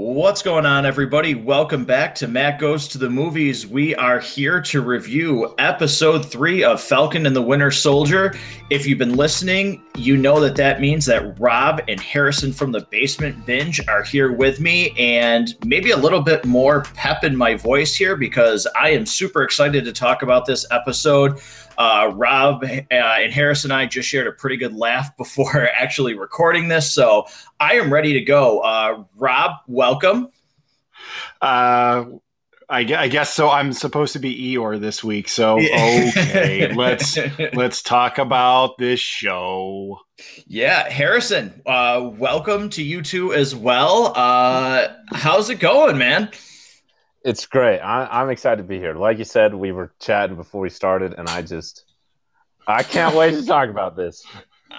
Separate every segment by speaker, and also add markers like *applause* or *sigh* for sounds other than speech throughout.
Speaker 1: What's going on, everybody? Welcome back to Matt Goes to the Movies. We are here to review episode three of Falcon and the Winter Soldier. If you've been listening, you know that that means that Rob and Harrison from the Basement Binge are here with me, and maybe a little bit more pep in my voice here because I am super excited to talk about this episode. Uh, Rob uh, and Harris and I just shared a pretty good laugh *laughs* before actually recording this, so I am ready to go. Uh, Rob, welcome.
Speaker 2: Uh, I, I, guess so. I'm supposed to be Eeyore this week, so *laughs* okay, let's let's talk about this show.
Speaker 1: Yeah, Harrison, uh, welcome to you two as well. Uh, how's it going, man?
Speaker 3: It's great. I, am excited to be here. Like you said, we were chatting before we started, and I just, I can't wait to talk about this.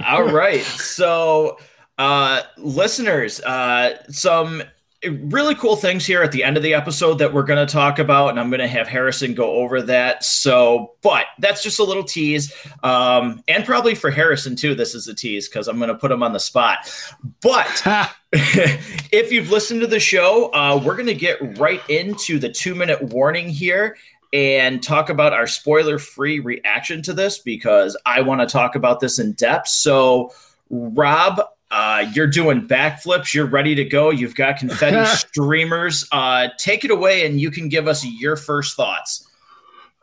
Speaker 1: All right. So, uh, listeners, uh, some really cool things here at the end of the episode that we're going to talk about, and I'm going to have Harrison go over that. So, but that's just a little tease, um, and probably for Harrison too. This is a tease because I'm going to put him on the spot. But *laughs* if you've listened to the show, uh, we're going to get right into the two minute warning here and talk about our spoiler free reaction to this because I want to talk about this in depth. So, Rob, uh, you're doing backflips. You're ready to go. You've got confetti *laughs* streamers. Uh, take it away, and you can give us your first thoughts.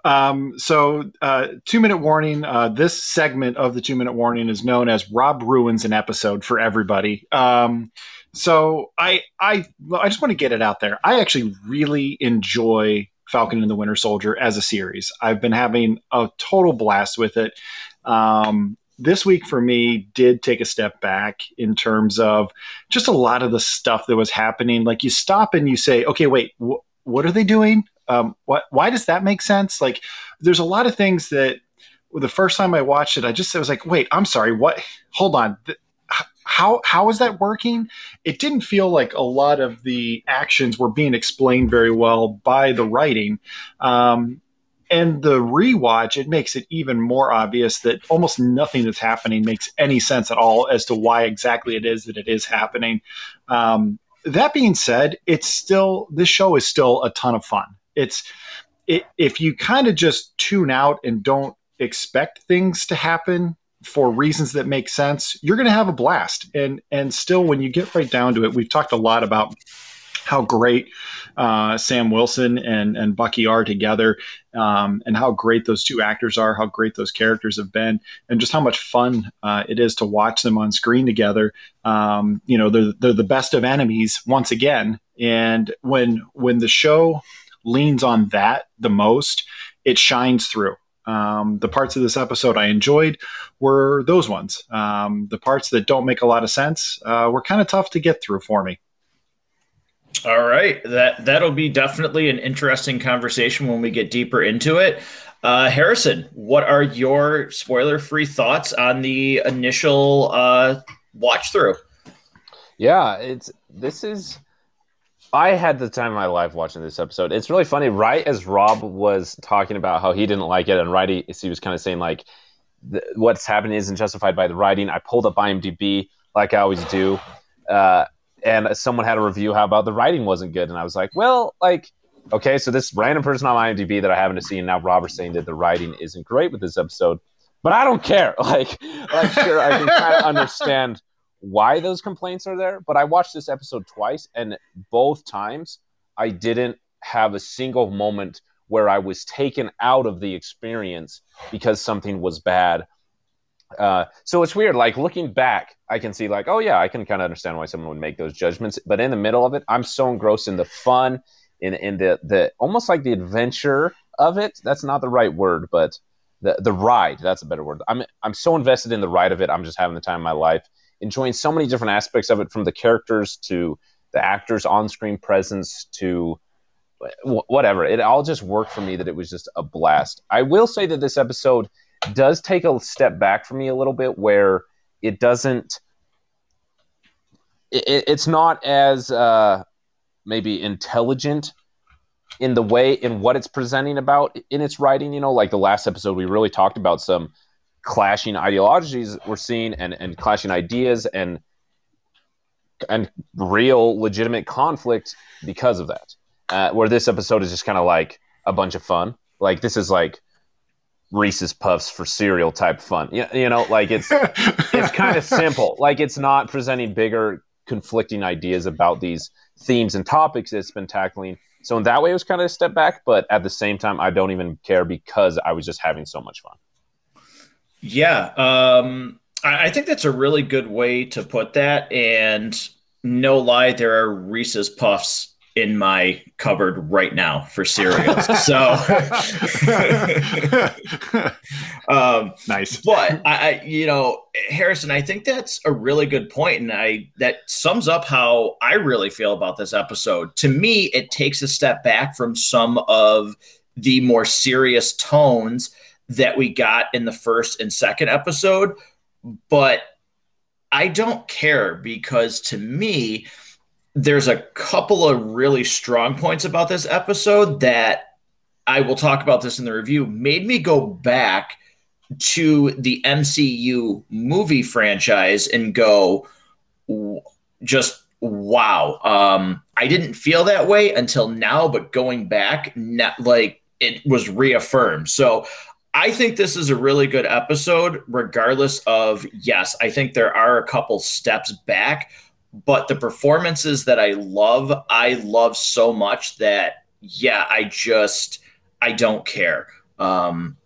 Speaker 2: Um, so, uh, two minute warning. Uh, this segment of the two minute warning is known as Rob ruins an episode for everybody. Um, so, I I I just want to get it out there. I actually really enjoy Falcon and the Winter Soldier as a series. I've been having a total blast with it. Um, this week for me did take a step back in terms of just a lot of the stuff that was happening. Like you stop and you say, okay, wait, wh- what are they doing? Um, what, why does that make sense? Like there's a lot of things that the first time I watched it, I just I was like, wait, I'm sorry, what? Hold on. how how is that working? It didn't feel like a lot of the actions were being explained very well by the writing. Um, and the rewatch, it makes it even more obvious that almost nothing that's happening makes any sense at all as to why exactly it is that it is happening. Um, that being said, it's still this show is still a ton of fun. It's it, if you kind of just tune out and don't expect things to happen for reasons that make sense, you're going to have a blast. And and still, when you get right down to it, we've talked a lot about how great uh, Sam Wilson and and Bucky are together, um, and how great those two actors are, how great those characters have been, and just how much fun uh, it is to watch them on screen together. Um, you know, they're they're the best of enemies once again, and when when the show leans on that the most, it shines through. Um, the parts of this episode I enjoyed were those ones. Um, the parts that don't make a lot of sense uh, were kind of tough to get through for me.
Speaker 1: All right, that that'll be definitely an interesting conversation when we get deeper into it. Uh, Harrison, what are your spoiler-free thoughts on the initial uh, watch through?
Speaker 3: Yeah, it's this is. I had the time of my life watching this episode. It's really funny. Right as Rob was talking about how he didn't like it, and right he, was kind of saying like, "What's happening isn't justified by the writing." I pulled up IMDb like I always do. Uh, and someone had a review how about the writing wasn't good, and I was like, well, like, okay, so this random person on IMDb that I haven't seen now, Robert's saying that the writing isn't great with this episode, but I don't care. *laughs* Like, like sure, I can kind of understand why those complaints are there, but I watched this episode twice, and both times I didn't have a single moment where I was taken out of the experience because something was bad uh, so it's weird. Like looking back, I can see like, oh yeah, I can kind of understand why someone would make those judgments. But in the middle of it, I'm so engrossed in the fun, in in the the almost like the adventure of it. That's not the right word, but the the ride. That's a better word. I'm I'm so invested in the ride of it. I'm just having the time of my life, enjoying so many different aspects of it, from the characters to the actors' on-screen presence to whatever. It all just worked for me. That it was just a blast. I will say that this episode does take a step back for me a little bit where it doesn't it, it's not as uh, maybe intelligent in the way in what it's presenting about in its writing you know like the last episode we really talked about some clashing ideologies we're seeing and, and clashing ideas and and real legitimate conflict because of that. Uh, where this episode is just kind of like a bunch of fun. Like this is like Reese's Puffs for cereal type fun. You, you know, like it's it's kind of *laughs* simple. Like it's not presenting bigger conflicting ideas about these themes and topics it's been tackling. So in that way, it was kind of a step back. But at the same time, I don't even care because I was just having so much fun.
Speaker 1: Yeah, um, I, I think that's a really good way to put that. And no lie, there are Reese's Puffs in my cupboard right now for cereals. so *laughs*
Speaker 2: um, nice.
Speaker 1: But I, I, you know, Harrison, I think that's a really good point, and I that sums up how I really feel about this episode. To me, it takes a step back from some of the more serious tones that we got in the first and second episode, but I don't care because to me there's a couple of really strong points about this episode that I will talk about this in the review, made me go back to the MCU movie franchise and go, just wow. Um, I didn't feel that way until now, but going back, not, like it was reaffirmed. So I think this is a really good episode, regardless of, yes, I think there are a couple steps back but the performances that I love, I love so much that yeah, I just I don't care. Um,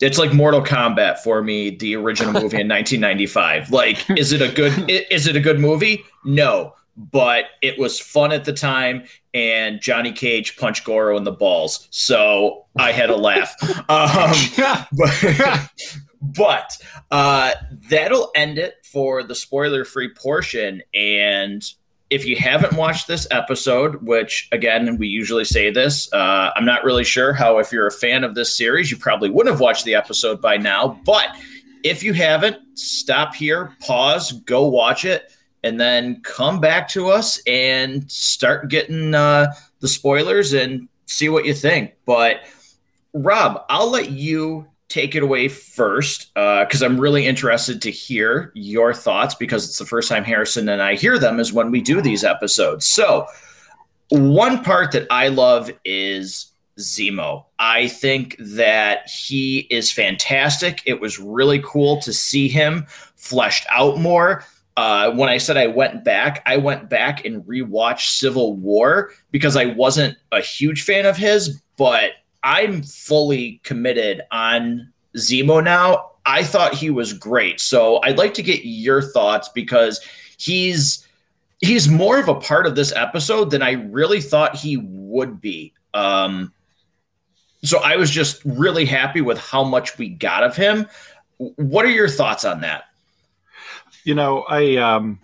Speaker 1: it's like Mortal Kombat for me, the original movie in *laughs* 1995. Like, is it a good *laughs* is it a good movie? No, but it was fun at the time, and Johnny Cage punched Goro in the balls, so I had a laugh. *laughs* Um, but, but uh, that'll end it for the spoiler free portion. And if you haven't watched this episode, which again, we usually say this, uh, I'm not really sure how, if you're a fan of this series, you probably wouldn't have watched the episode by now. But if you haven't, stop here, pause, go watch it, and then come back to us and start getting uh, the spoilers and see what you think. But Rob, I'll let you take it away first because uh, I'm really interested to hear your thoughts because it's the first time Harrison and I hear them is when we do these episodes. So, one part that I love is Zemo. I think that he is fantastic. It was really cool to see him fleshed out more. Uh, when I said I went back, I went back and rewatched Civil War because I wasn't a huge fan of his, but I'm fully committed on Zemo now. I thought he was great. So I'd like to get your thoughts because he's he's more of a part of this episode than I really thought he would be. Um, so I was just really happy with how much we got of him. What are your thoughts on that?
Speaker 2: You know, I um,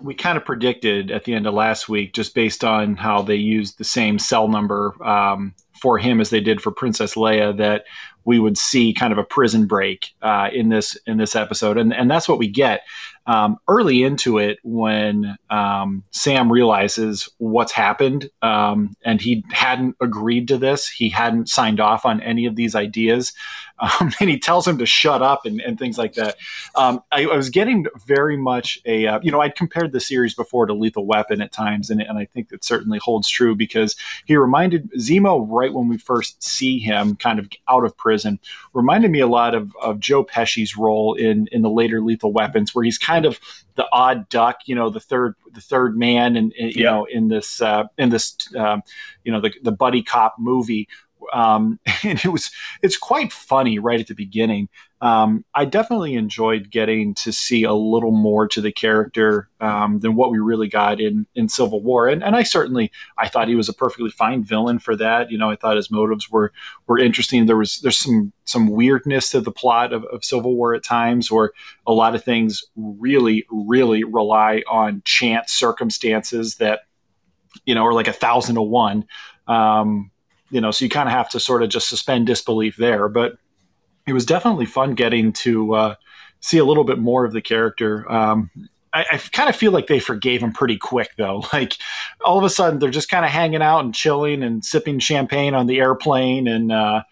Speaker 2: we kind of predicted at the end of last week, just based on how they used the same cell number um, for him as they did for Princess Leia that we would see kind of a prison break uh, in this in this episode, and and that's what we get um, early into it when um, Sam realizes what's happened um, and he hadn't agreed to this. He hadn't signed off on any of these ideas. Um, *laughs* and he tells him to shut up and, and things like that. Um, I, I, was getting very much a, uh, you know, I'd compared the series before to Lethal Weapon at times. And, and I think that certainly holds true because he reminded Zemo right when we first see him kind of out of prison, reminded me a lot of, of Joe Pesci's role in, in the later Lethal Weapons, where he's kind of the odd duck, you know, the third the third man, and you yeah. know, in this uh, in this um, you know the the buddy cop movie um, *laughs* and it was it's quite funny right at the beginning. Um, I definitely enjoyed getting to see a little more to the character um, than what we really got in in Civil War, and and I certainly I thought he was a perfectly fine villain for that. You know, I thought his motives were were interesting. There was there's some some weirdness to the plot of, of Civil War at times, where a lot of things really really rely on chance circumstances that you know are like a thousand to one. Um, you know, so you kind of have to sort of just suspend disbelief there. But it was definitely fun getting to uh, see a little bit more of the character. Um, I, I kind of feel like they forgave him pretty quick, though. *laughs* Like all of a sudden, they're just kind of hanging out and chilling and sipping champagne on the airplane, and uh,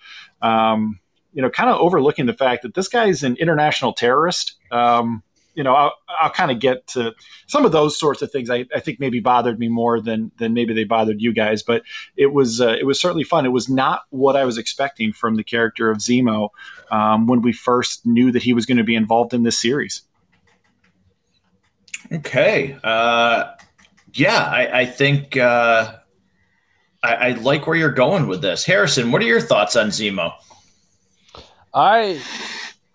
Speaker 2: um, you know, kind of overlooking the fact that this guy's an international terrorist. Um, you know, I'll, I'll kind of get to some of those sorts of things. I, I, think maybe bothered me more than than maybe they bothered you guys, but it was uh, it was certainly fun. It was not what I was expecting from the character of Zemo um, when we first knew that he was going to be involved in this series.
Speaker 1: Okay, uh, yeah, I, I think uh, I, I like where you're going with this, Harrison. What are your thoughts on Zemo?
Speaker 3: I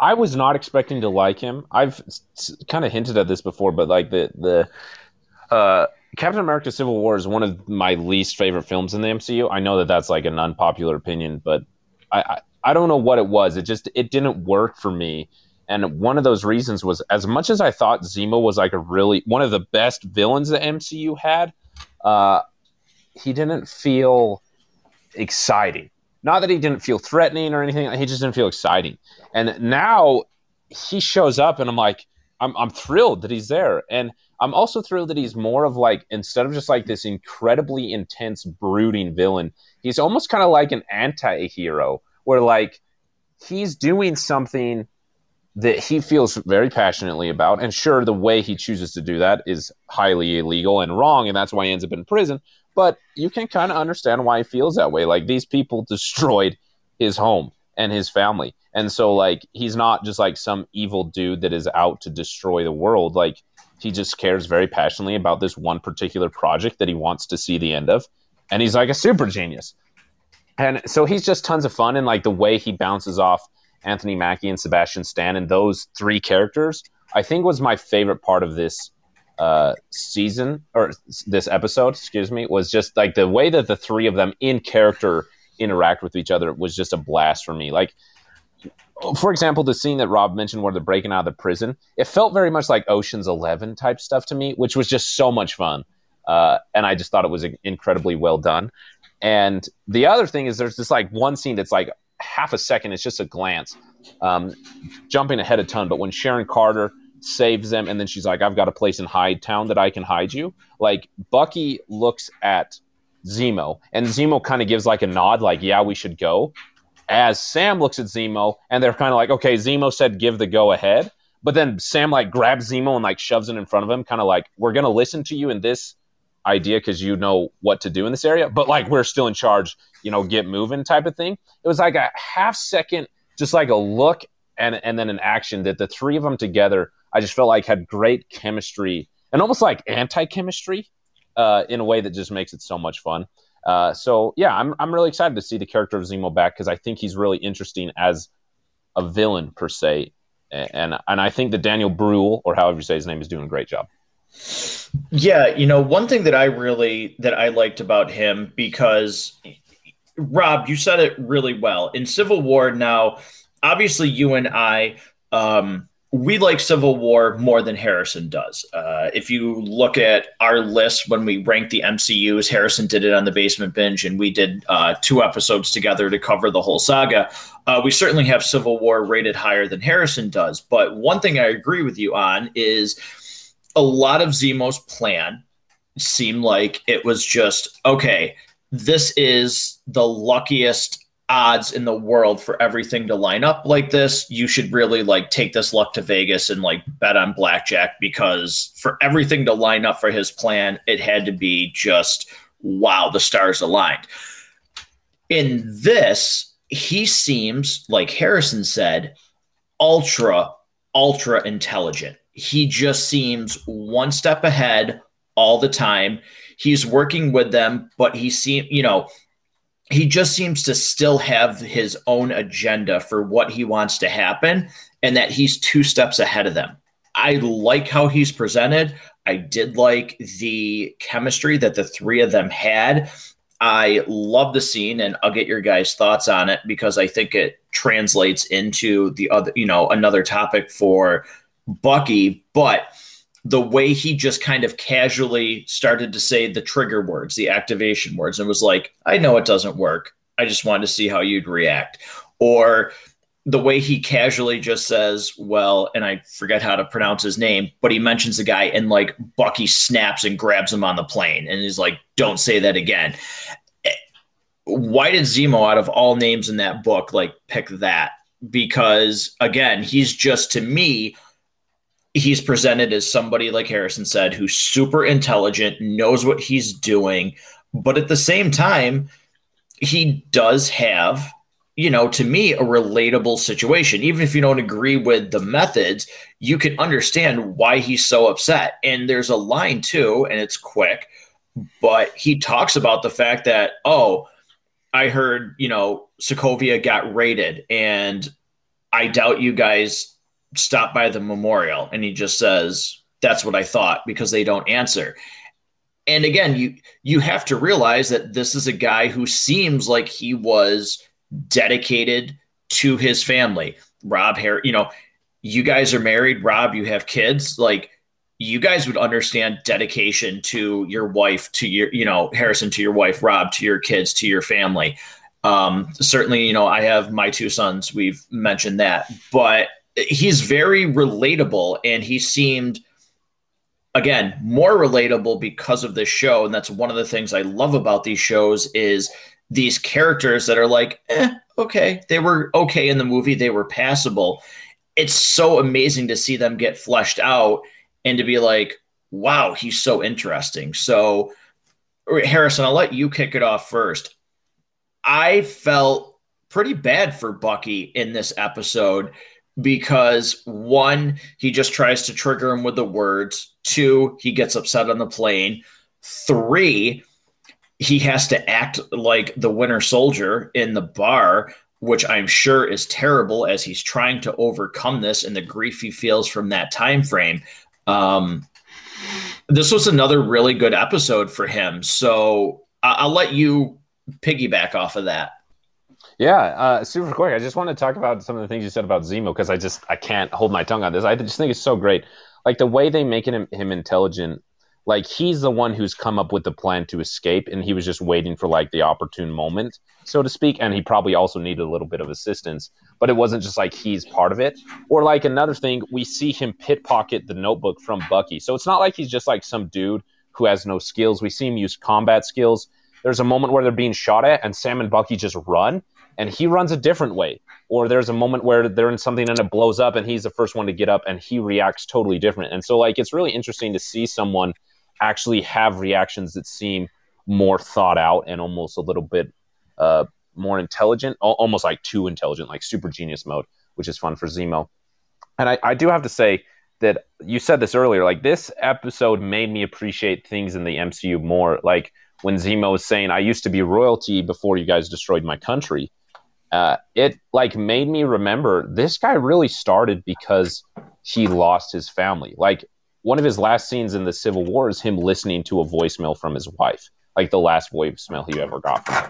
Speaker 3: I was not expecting to like him. I've s- kind of hinted at this before, but like the the uh, Captain America: Civil War is one of my least favorite films in the MCU. I know that that's like an unpopular opinion, but I, I I don't know what it was. It just it didn't work for me. And one of those reasons was as much as I thought Zemo was like a really one of the best villains the MCU had, uh, he didn't feel exciting. Not that he didn't feel threatening or anything. He just didn't feel exciting. And now he shows up, and I'm like, I'm, I'm thrilled that he's there. And I'm also thrilled that he's more of like, instead of just like this incredibly intense, brooding villain, he's almost kind of like an anti hero where like he's doing something that he feels very passionately about. And sure, the way he chooses to do that is highly illegal and wrong, and that's why he ends up in prison. But you can kind of understand why he feels that way. Like these people *laughs* destroyed his home and his family. And so like he's not just like some evil dude that is out to destroy the world. Like he just cares very passionately about this one particular project that he wants to see the end of. And he's like a super genius. And so he's just tons of fun and like the way he bounces off Anthony Mackie and Sebastian Stan and those three characters, I think was my favorite part of this uh, season or this episode, excuse me, was just like the way that the three of them in character interact with each other was just a blast for me. Like, for example, the scene that Rob mentioned where they're breaking out of the prison, it felt very much like Ocean's Eleven type stuff to me, which was just so much fun. Uh, and I just thought it was incredibly well done. And the other thing is, there's this like one scene that's like half a second, it's just a glance, um, jumping ahead a ton. But when Sharon Carter saves them, and then she's like, "I've got a place in Hightown that I can hide you." Like Bucky looks at Zemo, and Zemo kind of gives like a nod, like, "Yeah, we should go." As Sam looks at Zemo, and they're kind of like, "Okay, Zemo said give the go ahead," but then Sam like grabs Zemo and like shoves it in front of him, kind of like, "We're gonna listen to you in this." idea because you know what to do in this area but like we're still in charge you know get moving type of thing it was like a half second just like a look and and then an action that the three of them together I just felt like had great chemistry and almost like anti chemistry uh, in a way that just makes it so much fun. Uh, so yeah, I'm I'm really excited to see the character of Zemo back because I think he's really interesting as a villain per se, and and I think that Daniel Bruhl or however you say his name is doing a great job.
Speaker 1: Yeah, you know, one thing that I really that I liked about him because Rob, you said it really well. In Civil War now, obviously you and I um we like Civil War more than Harrison does. Uh, if you look at our list when we ranked the MCUs, Harrison did it on the Basement Binge, and we did uh, two episodes together to cover the whole saga. Uh, we certainly have Civil War rated higher than Harrison does. But one thing I agree with you on is a lot of Zemo's plan seemed like it was just okay. This is the luckiest odds in the world for everything to line up like this, you should really like take this luck to Vegas and like bet on blackjack because for everything to line up for his plan, it had to be just wow, the stars aligned. In this, he seems like Harrison said, ultra, ultra intelligent. He just seems one step ahead all the time. He's working with them, but he seems, you know, he just seems to still have his own agenda for what he wants to happen and that he's two steps ahead of them. I like how he's presented. I did like the chemistry that the three of them had. I love the scene and I'll get your guys' thoughts on it because I think it translates into the other, you know, another topic for Bucky, but the way he just kind of casually started to say the trigger words, the activation words, and was like, I know it doesn't work. I just wanted to see how you'd react. Or the way he casually just says, well, and I forget how to pronounce his name, but he mentions the guy and like Bucky snaps and grabs him on the plane and he's like, don't say that again. Why did Zemo, out of all names in that book, like pick that? Because again, he's just to me he's presented as somebody like Harrison said, who's super intelligent, knows what he's doing, but at the same time, he does have, you know, to me, a relatable situation. Even if you don't agree with the methods, you can understand why he's so upset. And there's a line too, and it's quick, but he talks about the fact that, oh, I heard, you know, Sokovia got raided, and I doubt you guys stop by the memorial and he just says that's what i thought because they don't answer. And again you you have to realize that this is a guy who seems like he was dedicated to his family. Rob Harry, you know you guys are married rob you have kids like you guys would understand dedication to your wife to your you know harrison to your wife rob to your kids to your family. Um certainly you know i have my two sons we've mentioned that but he's very relatable and he seemed again more relatable because of this show. And that's one of the things i love about these shows is these characters that are like eh, okay they were okay in the movie they were passable. It's so amazing to see them get fleshed out and to be like wow he's so interesting. So harrison i'll let you kick it off first. I felt pretty bad for bucky in this episode because one, he just tries to trigger him with the words. Two, he gets upset on the plane. Three, he has to act like the Winter Soldier in the bar, which I'm sure is terrible as he's trying to overcome this and the grief he feels from that time frame. Um, this was another really good episode for him. So I'll let you piggyback off of that.
Speaker 3: Yeah, uh, super quick. I just want to talk about some of the things you said about Zemo because I just I can't hold my tongue on this. I just think it's so great, like the way they make him him intelligent. Like he's the one who's come up with the plan to escape, and he was just waiting for like the opportune moment, so to speak. And he probably also needed a little bit of assistance, but it wasn't just like he's part of it. Or like another thing, we see him pickpocket the notebook from Bucky, so it's not like he's just like some dude who has no skills. We see him use combat skills. There's a moment where they're being shot at, and Sam and Bucky just run, and he runs a different way. Or there's a moment where they're in something and it blows up and he's the first one to get up and he reacts totally different. And so like it's really interesting to see someone actually have reactions that seem more thought out and almost a little bit uh, more intelligent, almost like too intelligent, like super genius mode, which is fun for Zemo. And I, I do have to say that you said this earlier, like this episode made me appreciate things in the MCU more. Like when Zemo was saying, I used to be royalty before you guys destroyed my country uh, it like made me remember this guy really started because he lost his family. Like one of his last scenes in the Civil War is him listening to a voicemail from his wife, like the last voicemail he ever got from her.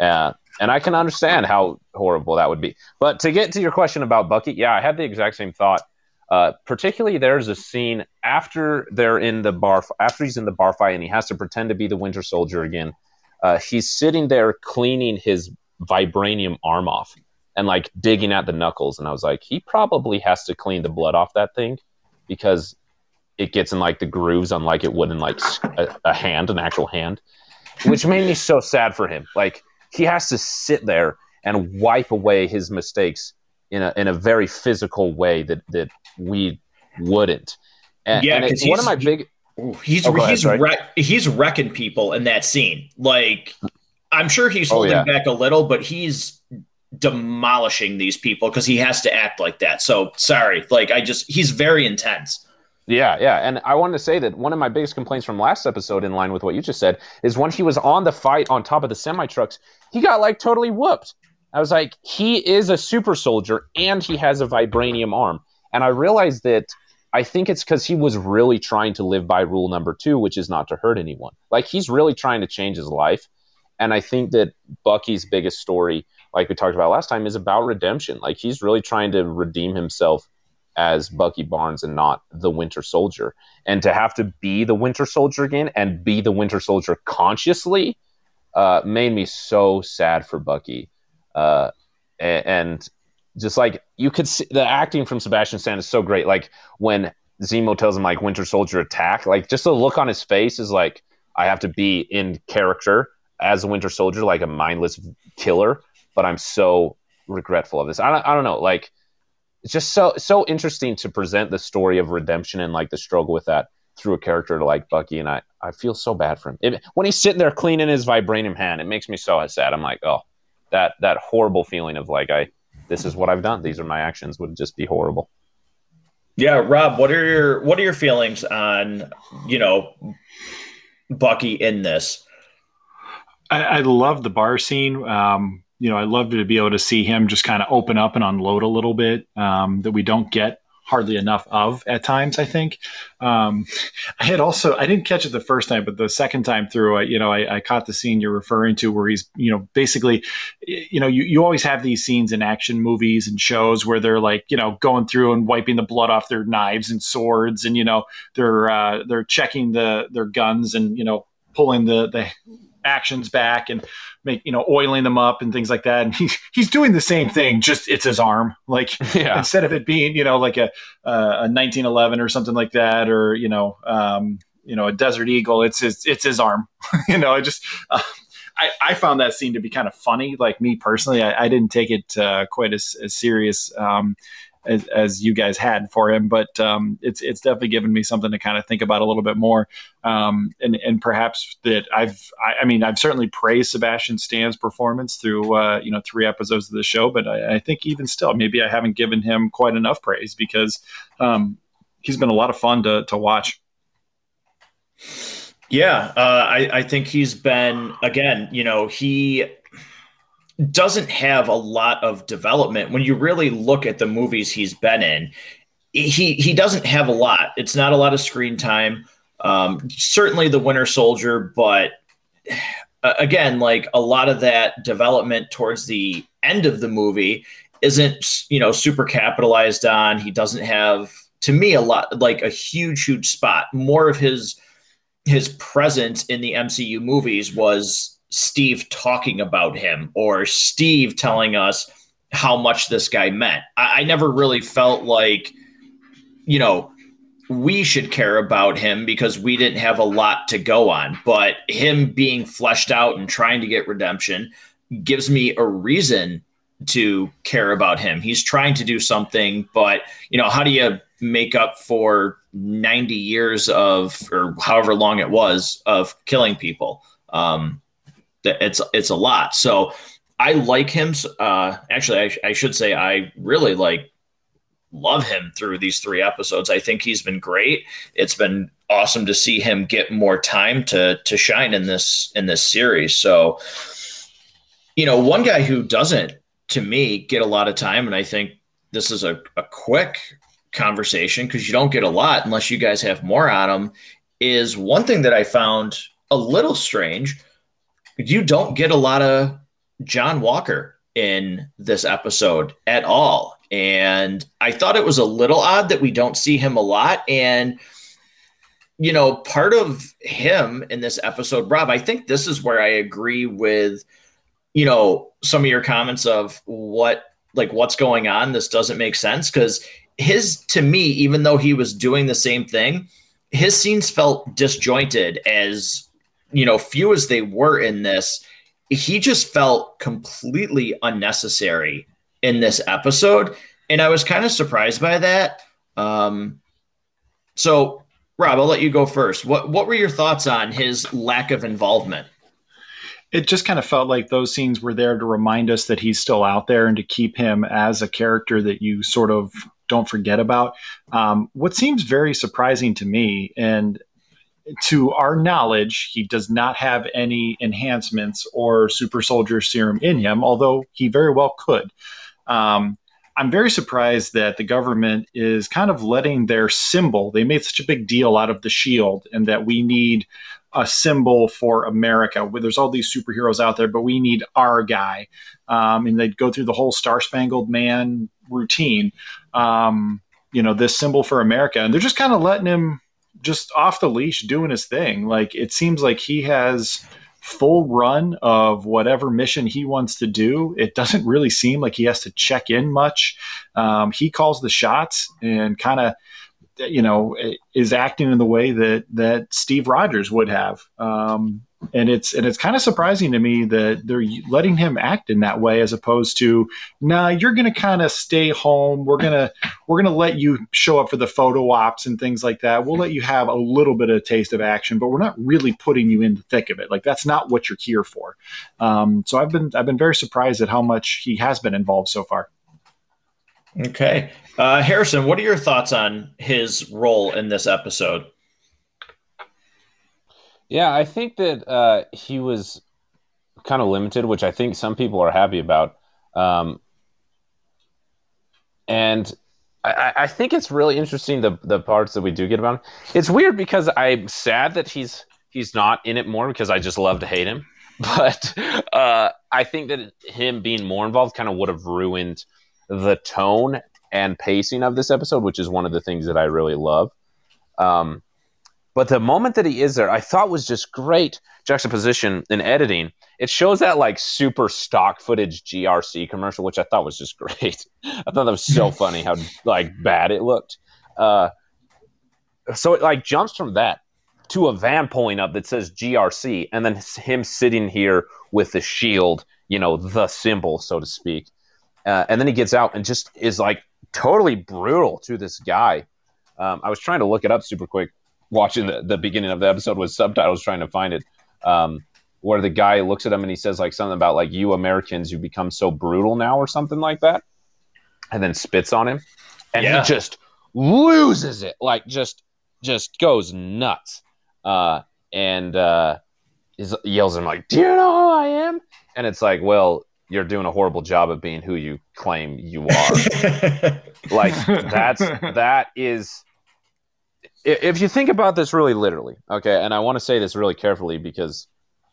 Speaker 3: Uh, and I can understand how horrible that would be. But to get to your question about Bucky, yeah, I had the exact same thought. Uh, particularly, there's a scene after they're in the bar, after he's in the bar fight, and he has to pretend to be the Winter Soldier again. Uh, he's sitting there cleaning his vibranium arm off and like digging at the knuckles. And I was like, he probably has to clean the blood off that thing because it gets in like the grooves, unlike it would in like a, a hand, an actual hand, which made me so sad for him. Like he has to sit there and wipe away his mistakes in a in a very physical way that that we wouldn't. And, yeah, and it's one of my big.
Speaker 1: He's oh, he's ahead, wreck, he's wrecking people in that scene. Like I'm sure he's holding oh, yeah. back a little, but he's demolishing these people because he has to act like that. So sorry, like I just he's very intense.
Speaker 3: Yeah, yeah. And I wanted to say that one of my biggest complaints from last episode, in line with what you just said, is when he was on the fight on top of the semi trucks, he got like totally whooped. I was like, he is a super soldier and he has a vibranium arm. And I realized that I think it's because he was really trying to live by rule number two, which is not to hurt anyone. Like he's really trying to change his life. And I think that Bucky's biggest story, like we talked about last time, is about redemption. Like he's really trying to redeem himself as Bucky Barnes and not the Winter Soldier. And to have to be the Winter Soldier again and be the Winter Soldier consciously uh, made me so sad for Bucky. Uh, and just like you could see the acting from Sebastian Stan is so great. Like when Zemo tells him like Winter Soldier attack, like just the look on his face is like I have to be in character as a Winter Soldier like a mindless killer, but I'm so regretful of this. I don't, I don't know. Like it's just so so interesting to present the story of redemption and like the struggle with that through a character like Bucky, and I, I feel so bad for him. It, when he's sitting there cleaning his vibranium hand, it makes me so sad. I'm like, oh, that that horrible feeling of like I, this is what I've done. These are my actions. Would just be horrible.
Speaker 1: Yeah, Rob, what are your what are your feelings on you know Bucky in this?
Speaker 2: I, I love the bar scene. Um, you know, I love to be able to see him just kind of open up and unload a little bit um, that we don't get hardly enough of at times. I think um, I had also I didn't catch it the first time, but the second time through, I, you know, I, I, caught the scene you're referring to where he's you know basically, you know, you, you always have these scenes in action movies and shows where they're like you know going through and wiping the blood off their knives and swords, and you know they're uh, they're checking the their guns and you know pulling the the actions back and make you know oiling them up and things like that. And he's he's doing the same thing just it's his arm. Like *laughs* yeah. instead of it being you know like a a 1911 or something like that or you know um, you know a desert eagle it's his it's his arm. *laughs* You know i just uh, I, I found that scene to be kind of funny. Like me personally i, I didn't take it uh, quite as, as serious. Um, as, as you guys had for him. But um, it's it's definitely given me something to kind of think about a little bit more, um, and and perhaps that I've I, I, mean I've certainly praised Sebastian Stan's performance through uh, you know three episodes of the show, but I, I, think even still maybe I haven't given him quite enough praise because um, he's been a lot of fun to to watch.
Speaker 1: Yeah, uh, I, I think he's been again. You know, he doesn't have a lot of development when you really look at the movies he's been in. He he doesn't have a lot. It's not a lot of screen time. Um, certainly the Winter Soldier, but again, like a lot of that development towards the end of the movie isn't you know super capitalized on. He doesn't have to me a lot like a huge huge spot. More of his his presence in the MCU movies was Steve talking about him or Steve telling us how much this guy meant. I, I never really felt like, you know, we should care about him because we didn't have a lot to go on. But him being fleshed out and trying to get redemption gives me a reason to care about him. He's trying to do something, but you know, how do you make up for 90 years of or however long it was of killing people? Um, it's it's a lot. So I like him. Uh, actually, I, I should say I really like love him through these three episodes. I think he's been great. It's been awesome to see him get more time to to shine in this in this series. So, you know, one guy who doesn't, to me, get a lot of time, and I think this is a, a quick conversation because you don't get a lot unless you guys have more on him. Is one thing that I found a little strange you don't get a lot of John Walker in this episode at all. And I thought it was a little odd that we don't see him a lot. And, you know, part of him in this episode, Rob, I think this is where I agree with, you know, some of your comments of what, like, what's going on. This doesn't make sense because his, to me, even though he was doing the same thing, his scenes felt disjointed as you know, few as they were in this, he just felt completely unnecessary in this episode. And I was kind of surprised by that. Um, so, Rob, I'll let you go first. What what were your thoughts on his lack of involvement?
Speaker 2: It just kind of felt like those scenes were there to remind us that he's still out there and to keep him as a character that you sort of don't forget about. Um, what seems very surprising to me, and to our knowledge, he does not have any enhancements or super soldier serum in him, although he very well could. Um, I'm very surprised that the government is kind of letting their symbol, they made such a big deal out of the shield, and that we need a symbol for America. There's all these superheroes out there, but we need our guy. Um, and they'd go through the whole Star Spangled Man routine. Um, you know, this symbol for America. And they're just kind of letting him just off the leash doing his thing. Like it seems like he has full run of whatever mission he wants to do. It doesn't really seem like he has to check in much. Um, he calls the shots and kind of, you know, is acting in the way that that Steve Rogers would have. Um, and it's and it's kind of surprising to me that they're letting him act in that way as opposed to nah you're gonna kind of stay home. We're gonna we're gonna let you show up for the photo ops and things like that. We'll let you have a little bit of a taste of action but we're not really putting you in the thick of it. Like that's not what you're here for. Um, so i've been i've been very surprised at how much he has been involved so far.
Speaker 1: Okay. Uh, harrison what are your thoughts on his role in this episode
Speaker 3: yeah, I think that uh, he was kind of limited, which I think some people are happy about. Um, and I, I, think it's really interesting the the parts that we do get about him. It's weird because I'm sad that he's he's not in it more because I just love to hate him. *laughs* But uh, I think that him being more involved kind of would have ruined the tone and pacing of this episode, which is one of the things that I really love. Um, but the moment that he is there, I thought was just great juxtaposition in editing. It shows that like super stock footage GRC commercial, which I thought was just *laughs* great. I thought that was so *laughs* funny how like bad it looked. Uh, so it like jumps from that to a van pulling up that says GRC, and then him sitting here with the shield, you know, the symbol, so to speak. Uh, and then he gets out and just is like totally brutal to this guy. Um, I was trying to look it up super quick watching the, the beginning of the episode with subtitles trying to find it um, where the guy looks at him and he says like something about like you americans you become so brutal now or something like that and then spits on him. And yeah. he just loses it. Like just just goes nuts. Uh, and uh, is, yells at him like do you know who i am? And it's like well you're doing a horrible job of being who you claim you are. *laughs* Like that's that is if you think about this really literally, okay, and I want to say this really carefully because,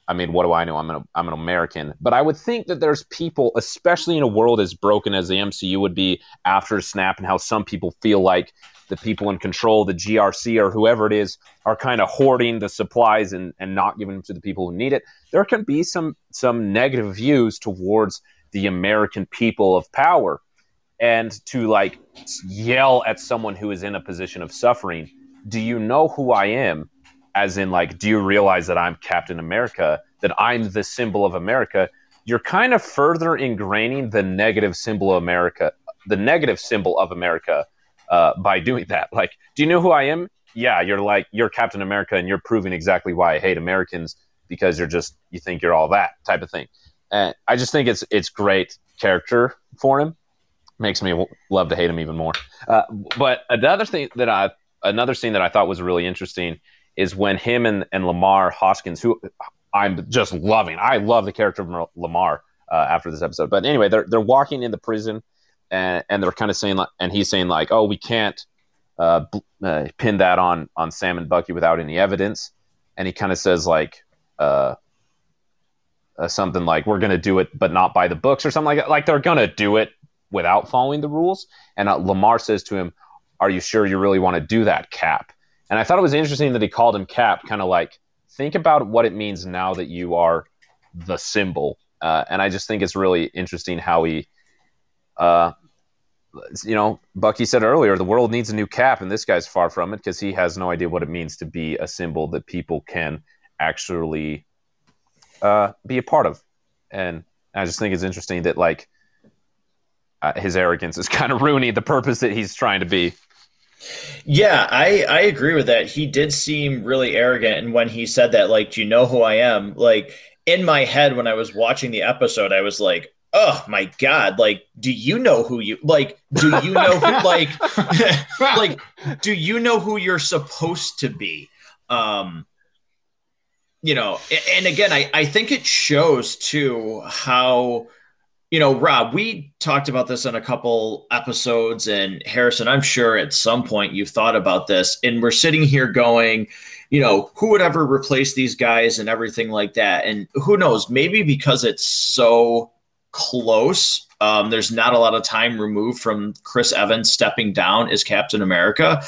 Speaker 3: I mean, what do I know? I'm an I'm an American, but I would think that there's people, especially in a world as broken as the MCU would be after Snap, and how some people feel like the people in control, the GRC or whoever it is, are kind of hoarding the supplies and, and not giving them to the people who need it. There can be some some negative views towards the American people of power, and to like yell at someone who is in a position of suffering do you know who I am? As in, like, do you realize that I'm Captain America, that I'm the symbol of America? You're kind of further ingraining the negative symbol of America, the negative symbol of America, uh, by doing that. Like, do you know who I am? Yeah, you're like, you're Captain America, and you're proving exactly why I hate Americans because you're just, you think you're all that type of thing. And I just think it's it's great character for him makes me love to hate him even more. Uh, but another thing that I another scene that I thought was really interesting is when him and, and Lemar Hoskins, who I'm just loving. I love the character of Lemar uh, after this episode. But anyway, they're they're walking in the prison, and, and they're kind of saying, and he's saying like, "Oh, we can't uh, uh, pin that on on Sam and Bucky without any evidence." And he kind of says like, uh, uh, something like, "We're going to do it, but not by the books," or something like that. Like they're going to do it without following the rules. And uh, Lemar says to him, are you sure you really want to do that, Cap? And I thought it was interesting that he called him Cap, kind of like, think about what it means now that you are the symbol. Uh, and I just think it's really interesting how he, uh, you know, Bucky said earlier, the world needs a new Cap, and this guy's far from it because he has no idea what it means to be a symbol that people can actually uh, be a part of. And I just think it's interesting that, like, uh, his arrogance is *laughs* kind of ruining the purpose that he's trying to be.
Speaker 1: Yeah, I I agree with that. He did seem really arrogant, and when he said that, like, "Do you know who I am?" Like in my head when I was watching the episode, I was like, "Oh my god!" Like, do you know who you like? Do you know who *laughs* like *laughs* like? Do you know who you're supposed to be? Um, you know, and again, I I think it shows too how you know, Rob, we talked about this in a couple episodes, and Harrison, I'm sure at some point you've thought about this, and we're sitting here going, you know, who would ever replace these guys and everything like that? And who knows, maybe because it's so close, um, there's not a lot of time removed from Chris Evans stepping down as Captain America.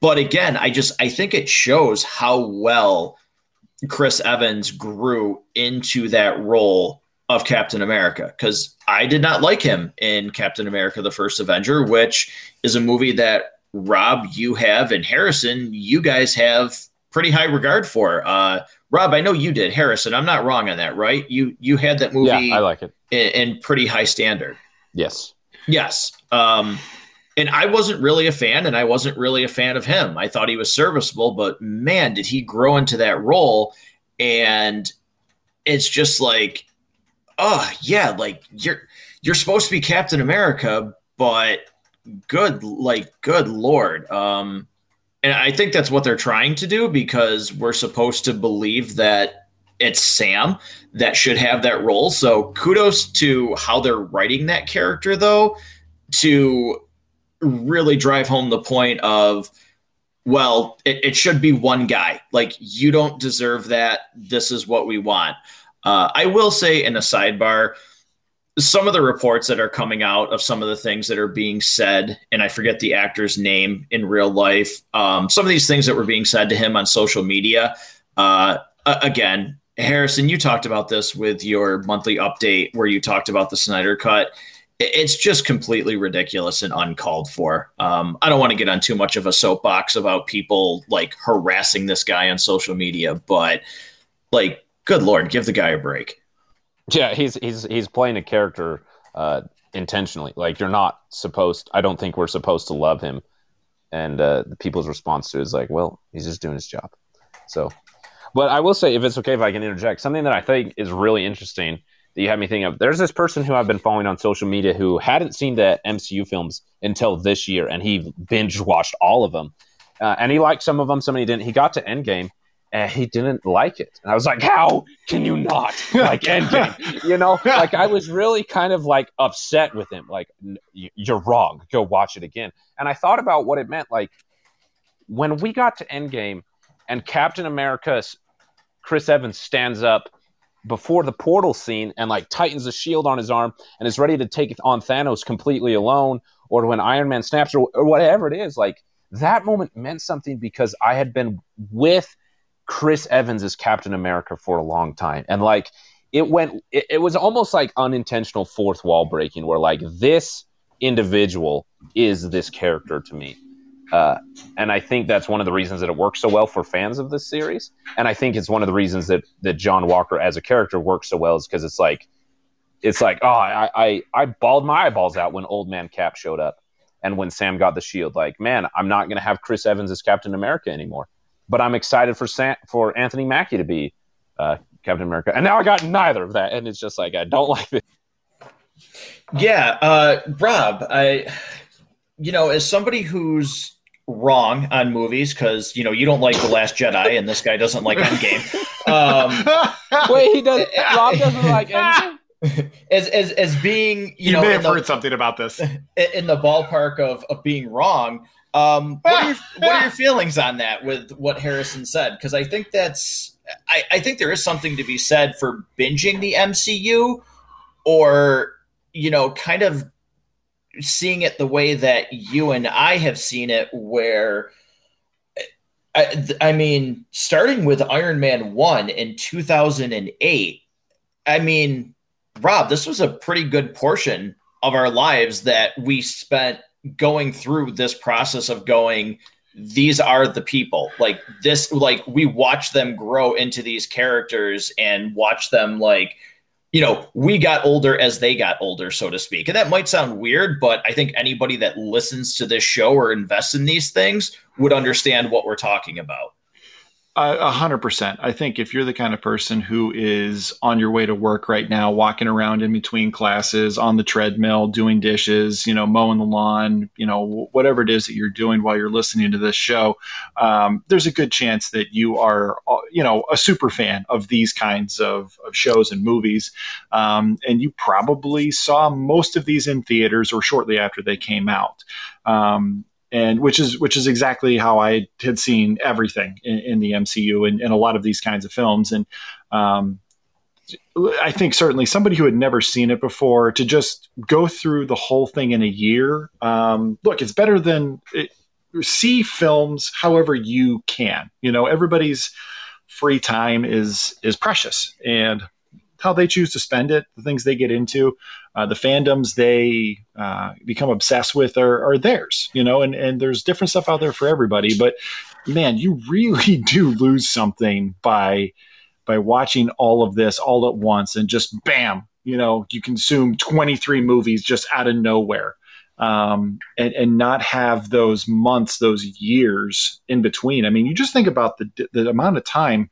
Speaker 1: But again, I just I think it shows how well Chris Evans grew into that role of Captain America because I did not like him in Captain America: The First Avenger, which is a movie that Rob, you have, and Harrison, you guys have pretty high regard for. Uh, Rob, I know you did. Harrison, I'm not wrong on that, right? You you had that movie.
Speaker 3: Yeah, I like it.
Speaker 1: In, in pretty high standard.
Speaker 3: Yes.
Speaker 1: Yes. Um, and I wasn't really a fan, and I wasn't really a fan of him. I thought he was serviceable, but man, did he grow into that role? And it's just like, oh yeah, like you're you're supposed to be Captain America, but good, like good lord. Um, and I think that's what they're trying to do because we're supposed to believe that it's Sam that should have that role. So kudos to how they're writing that character, though, to really drive home the point of, well, it, it should be one guy. Like, you don't deserve that. This is what we want. Uh, I will say in a sidebar, some of the reports that are coming out of some of the things that are being said, and I forget the actor's name in real life. Um, some of these things that were being said to him on social media. Uh, again, Harrison, you talked about this with your monthly update where you talked about the Snyder Cut. It's just completely ridiculous and uncalled for. Um, I don't want to get on too much of a soapbox about people like harassing this guy on social media, but like, good lord, give the guy a break.
Speaker 3: Yeah, he's he's he's playing a character uh, intentionally. Like you're not supposed. I don't think we're supposed to love him. And uh, the people's response to it is like, well, he's just doing his job. So, but I will say, if it's okay if I can interject, something that I think is really interesting that you had me think of. There's this person who I've been following on social media who hadn't seen the MCU films until this year, and he binge watched all of them. Uh, and he liked some of them, some he didn't. He got to Endgame, and he didn't like it. And I was like, how can you not like Endgame? *laughs* you know, *laughs* like I was really kind of like upset with him. Like, you're wrong. Go watch it again. And I thought about what it meant. Like, when we got to Endgame and Captain America, Chris Evans stands up before the portal scene and like tightens the shield on his arm and is ready to take on Thanos completely alone, or when Iron Man snaps, or, or whatever it is, like that moment meant something because I had been with Chris Evans is Captain America for a long time. And like it went it, it, was almost like unintentional fourth wall breaking where like this individual is this character to me. Uh, and I think that's one of the reasons that it works so well for fans of this series. And I think it's one of the reasons that that John Walker as a character works so well is because it's like it's like, oh, I, I I bawled my eyeballs out when old man Cap showed up and when Sam got the shield. Like, man, I'm not gonna have Chris Evans as Captain America anymore but I'm excited for Sam, for Anthony Mackie to be uh, Captain America. And now I got neither of that, and it's just like I don't *laughs* like it.
Speaker 1: Yeah, uh, Rob, I, you know, as somebody who's wrong on movies because you know you don't like the Last Jedi, and this guy doesn't like Endgame. *laughs*
Speaker 3: Um, Wait, he does. Rob doesn't like *laughs* Endgame.
Speaker 1: As, as as being you,
Speaker 2: you
Speaker 1: know
Speaker 2: may have the, heard something about this
Speaker 1: in the ballpark of of being wrong. Um, what, are your, what are your *laughs* feelings on that with what Harrison said? Because I think that's I, I think there is something to be said for binging the MCU, or you know, kind of seeing it the way that you and I have seen it, where. I, I mean, starting with Iron Man 1 in 2008, I mean, Rob, this was a pretty good portion of our lives that we spent going through this process of going these are the people. Like this like we watch them grow into these characters and watch them like you know we got older as they got older so to speak. And that might sound weird but i think anybody that listens to this show or invests in these things would understand what we're talking about
Speaker 2: a hundred percent. I think if you're the kind of person who is on your way to work right now, walking around in between classes, on the treadmill, doing dishes, you know, mowing the lawn, you know, whatever it is that you're doing while you're listening to this show, um, there's a good chance that you are, uh, you know, a super fan of these kinds of, of shows and movies. Um, and you probably saw most of these in theaters or shortly after they came out. Um, and which is which is exactly how I had seen everything in, in the MCU and, a lot of these kinds of films. And um, I think certainly somebody who had never seen it before to just go through the whole thing in a year. Um, look, it's better than it, see films however you can. You know, everybody's free time is is precious, and how they choose to spend it, the things they get into, uh, the fandoms they uh, become obsessed with are, are theirs, you know, and, and there's different stuff out there for everybody. But man, you really *laughs* do lose something by by watching all of this all at once and just bam, you know, you consume 23 movies just out of nowhere. Um, and, and not have those months, those years in between. I mean, you just think about the, the amount of time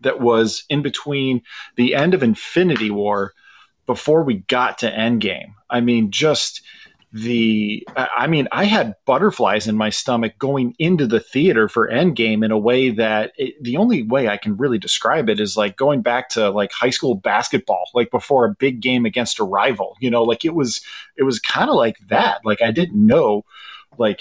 Speaker 2: that was in between the end of Infinity War before we got to Endgame. I mean, just the I mean, I had butterflies in my stomach going into the theater for Endgame in a way that it, the only way I can really describe it is like going back to like high school basketball, like before a big game against a rival. You know, like it was it was kind of like that. Like I didn't know like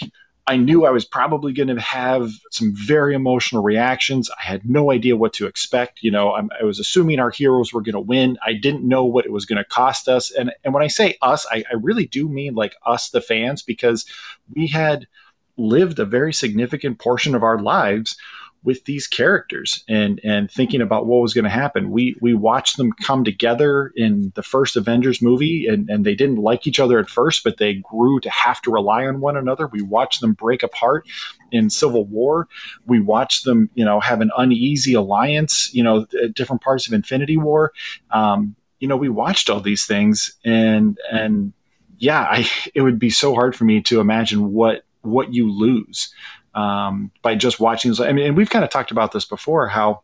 Speaker 2: I knew I was probably going to have some very emotional reactions. I had no idea what to expect. You know, I'm, i was assuming our heroes were going to win. I didn't know what it was going to cost us. And and when I say us, I, I really do mean like us, the fans, because we had lived a very significant portion of our lives with these characters and and thinking about what was going to happen. We we watched them come together in the first Avengers movie and, and they didn't like each other at first, but they grew to have to rely on one another. We watched them break apart in Civil War. We watched them, you know, have an uneasy alliance, you know, at different parts of Infinity War. Um, you know, we watched all these things and and yeah, I it would be so hard for me to imagine what what you lose um, by just watching. I mean, and we've kind of talked about this before how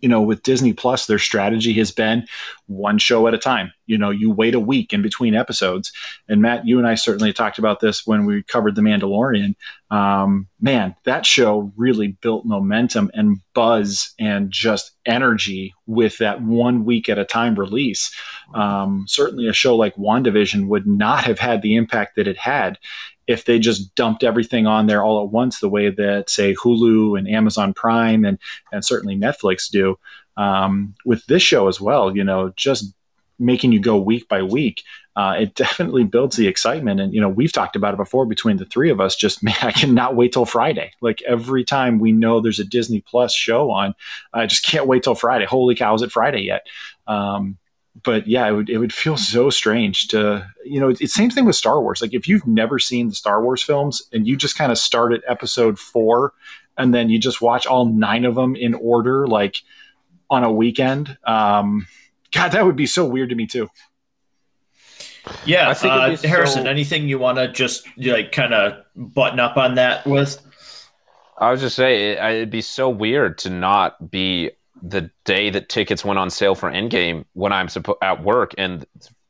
Speaker 2: you know, with Disney Plus, their strategy has been one show at a time. You know, you wait a week in between episodes. And Matt, you and I certainly talked about this when we covered The Mandalorian. Um, man, that show really built momentum and buzz and just energy with that one week at a time release. Um, certainly, a show like WandaVision would not have had the impact that it had if they just dumped everything on there all at once, the way that say Hulu and Amazon Prime and and certainly Netflix do um, with this show as well, you know, just making you go week by week, uh, it *laughs* definitely builds the excitement. And you know, we've talked about it before between the three of us. Just *laughs* man, I cannot wait till Friday. Like every time we know there's a Disney Plus show on, I just can't wait till Friday. Holy cow, is it Friday yet? Um, but yeah, it would it would feel so strange to you know. It's same thing with Star Wars. Like if you've never seen the Star Wars films and you just kind of start at Episode four and then you just watch all nine of them in order, like on a weekend. Um, God, that would be so weird to me too.
Speaker 1: Yeah, uh, Harrison. So... Anything you want to just like kind of button up on that with?
Speaker 3: I was just say it, it'd be so weird to not be the day that tickets went on sale for Endgame when I'm suppo- at work and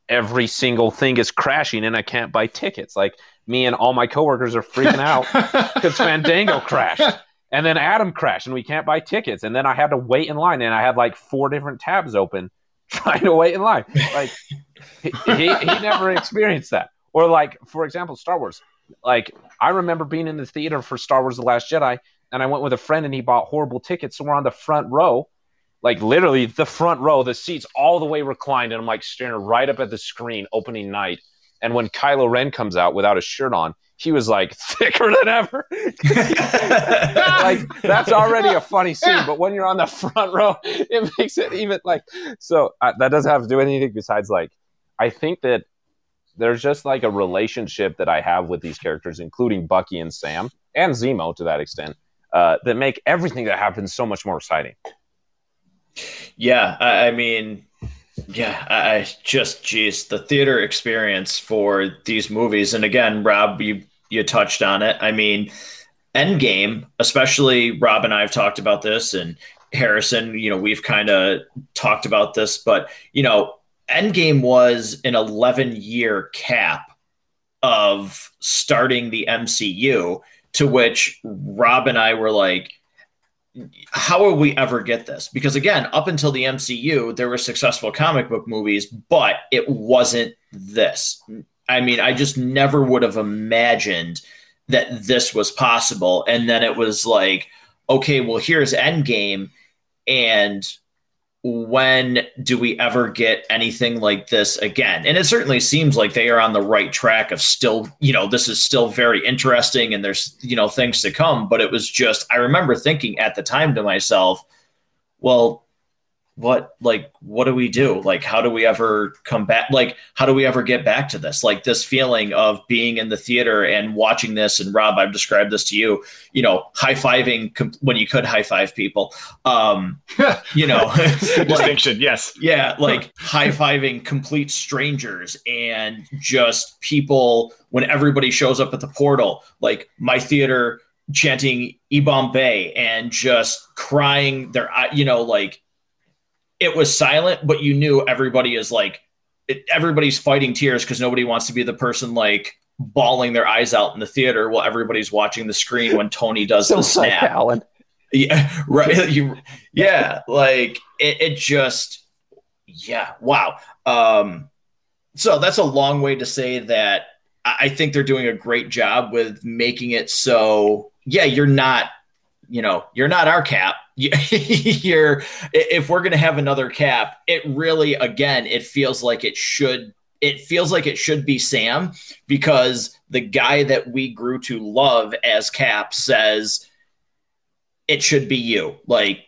Speaker 3: every single thing is crashing and I can't buy tickets. Like me and all my coworkers are freaking out *laughs* because Fandango crashed. And then Adam crashed and we can't buy tickets. And then I had to wait in line and I had like four different tabs open *laughs* trying to wait in line. Like he, he, he never experienced that. Or like, for example, Star Wars. Like I remember being in the theater for Star Wars The Last Jedi and I went with a friend and he bought horrible tickets. So we're on the front row like literally the front row, the seats all the way reclined, and I'm like staring right up at the screen opening night. And when Kylo Ren comes out without a shirt on, he was like *laughs* thicker than ever. *laughs* like that's already a funny scene, but when you're on the front row, *laughs* it makes it even like so. Uh, that doesn't have to do anything besides like I think that there's just like a relationship that I have with these characters, including Bucky and Sam and Zemo to that extent, uh, that make everything that happens so much more exciting.
Speaker 1: Yeah, I, I mean, yeah, I just geez, the theater experience for these movies, and again, Rob, you you touched on it. I mean, Endgame, especially Rob and I have talked about this, and Harrison, you know, we've kind of talked about this, but you know, Endgame was an 11 year cap of starting the MCU, to which Rob and I were like, how will we ever get this? Because again, up until the MCU, there were successful comic book movies, but it wasn't this. I mean, I just never would have imagined that this was possible. And then it was like, okay, well, here's Endgame, and when do we ever get anything like this again? And it certainly seems like they are on the right track of still, you know, this is still very interesting and there's, you know, things to come. But it was just, I remember thinking at the time to myself, well, what like what do we do? Like how do we ever come back like how do we ever get back to this? Like this feeling of being in the theater and watching this and rob i've described this to you you know high-fiving com- when you could high-five people. Um *laughs* you know *laughs*
Speaker 2: like, distinction yes.
Speaker 1: yeah like high-fiving complete strangers and just people when everybody shows up at the portal like my theater chanting Yibambe and just crying their you know like it was silent, but you knew everybody is like it, everybody's fighting tears because nobody wants to be the person like bawling their eyes out in the theater while everybody's watching the screen when Tony does the snap. Like Alan. Yeah, *laughs* right. *laughs* You, yeah, like it, it just, yeah, wow. Um, so that's a long way to say that I think they're doing a great job with making it so, yeah, you're not, you know, you're not our cap, *laughs* you're if we're going to have another cap it really again it feels like it should it feels like it should be sam because the guy that we grew to love as cap says it should be you. Like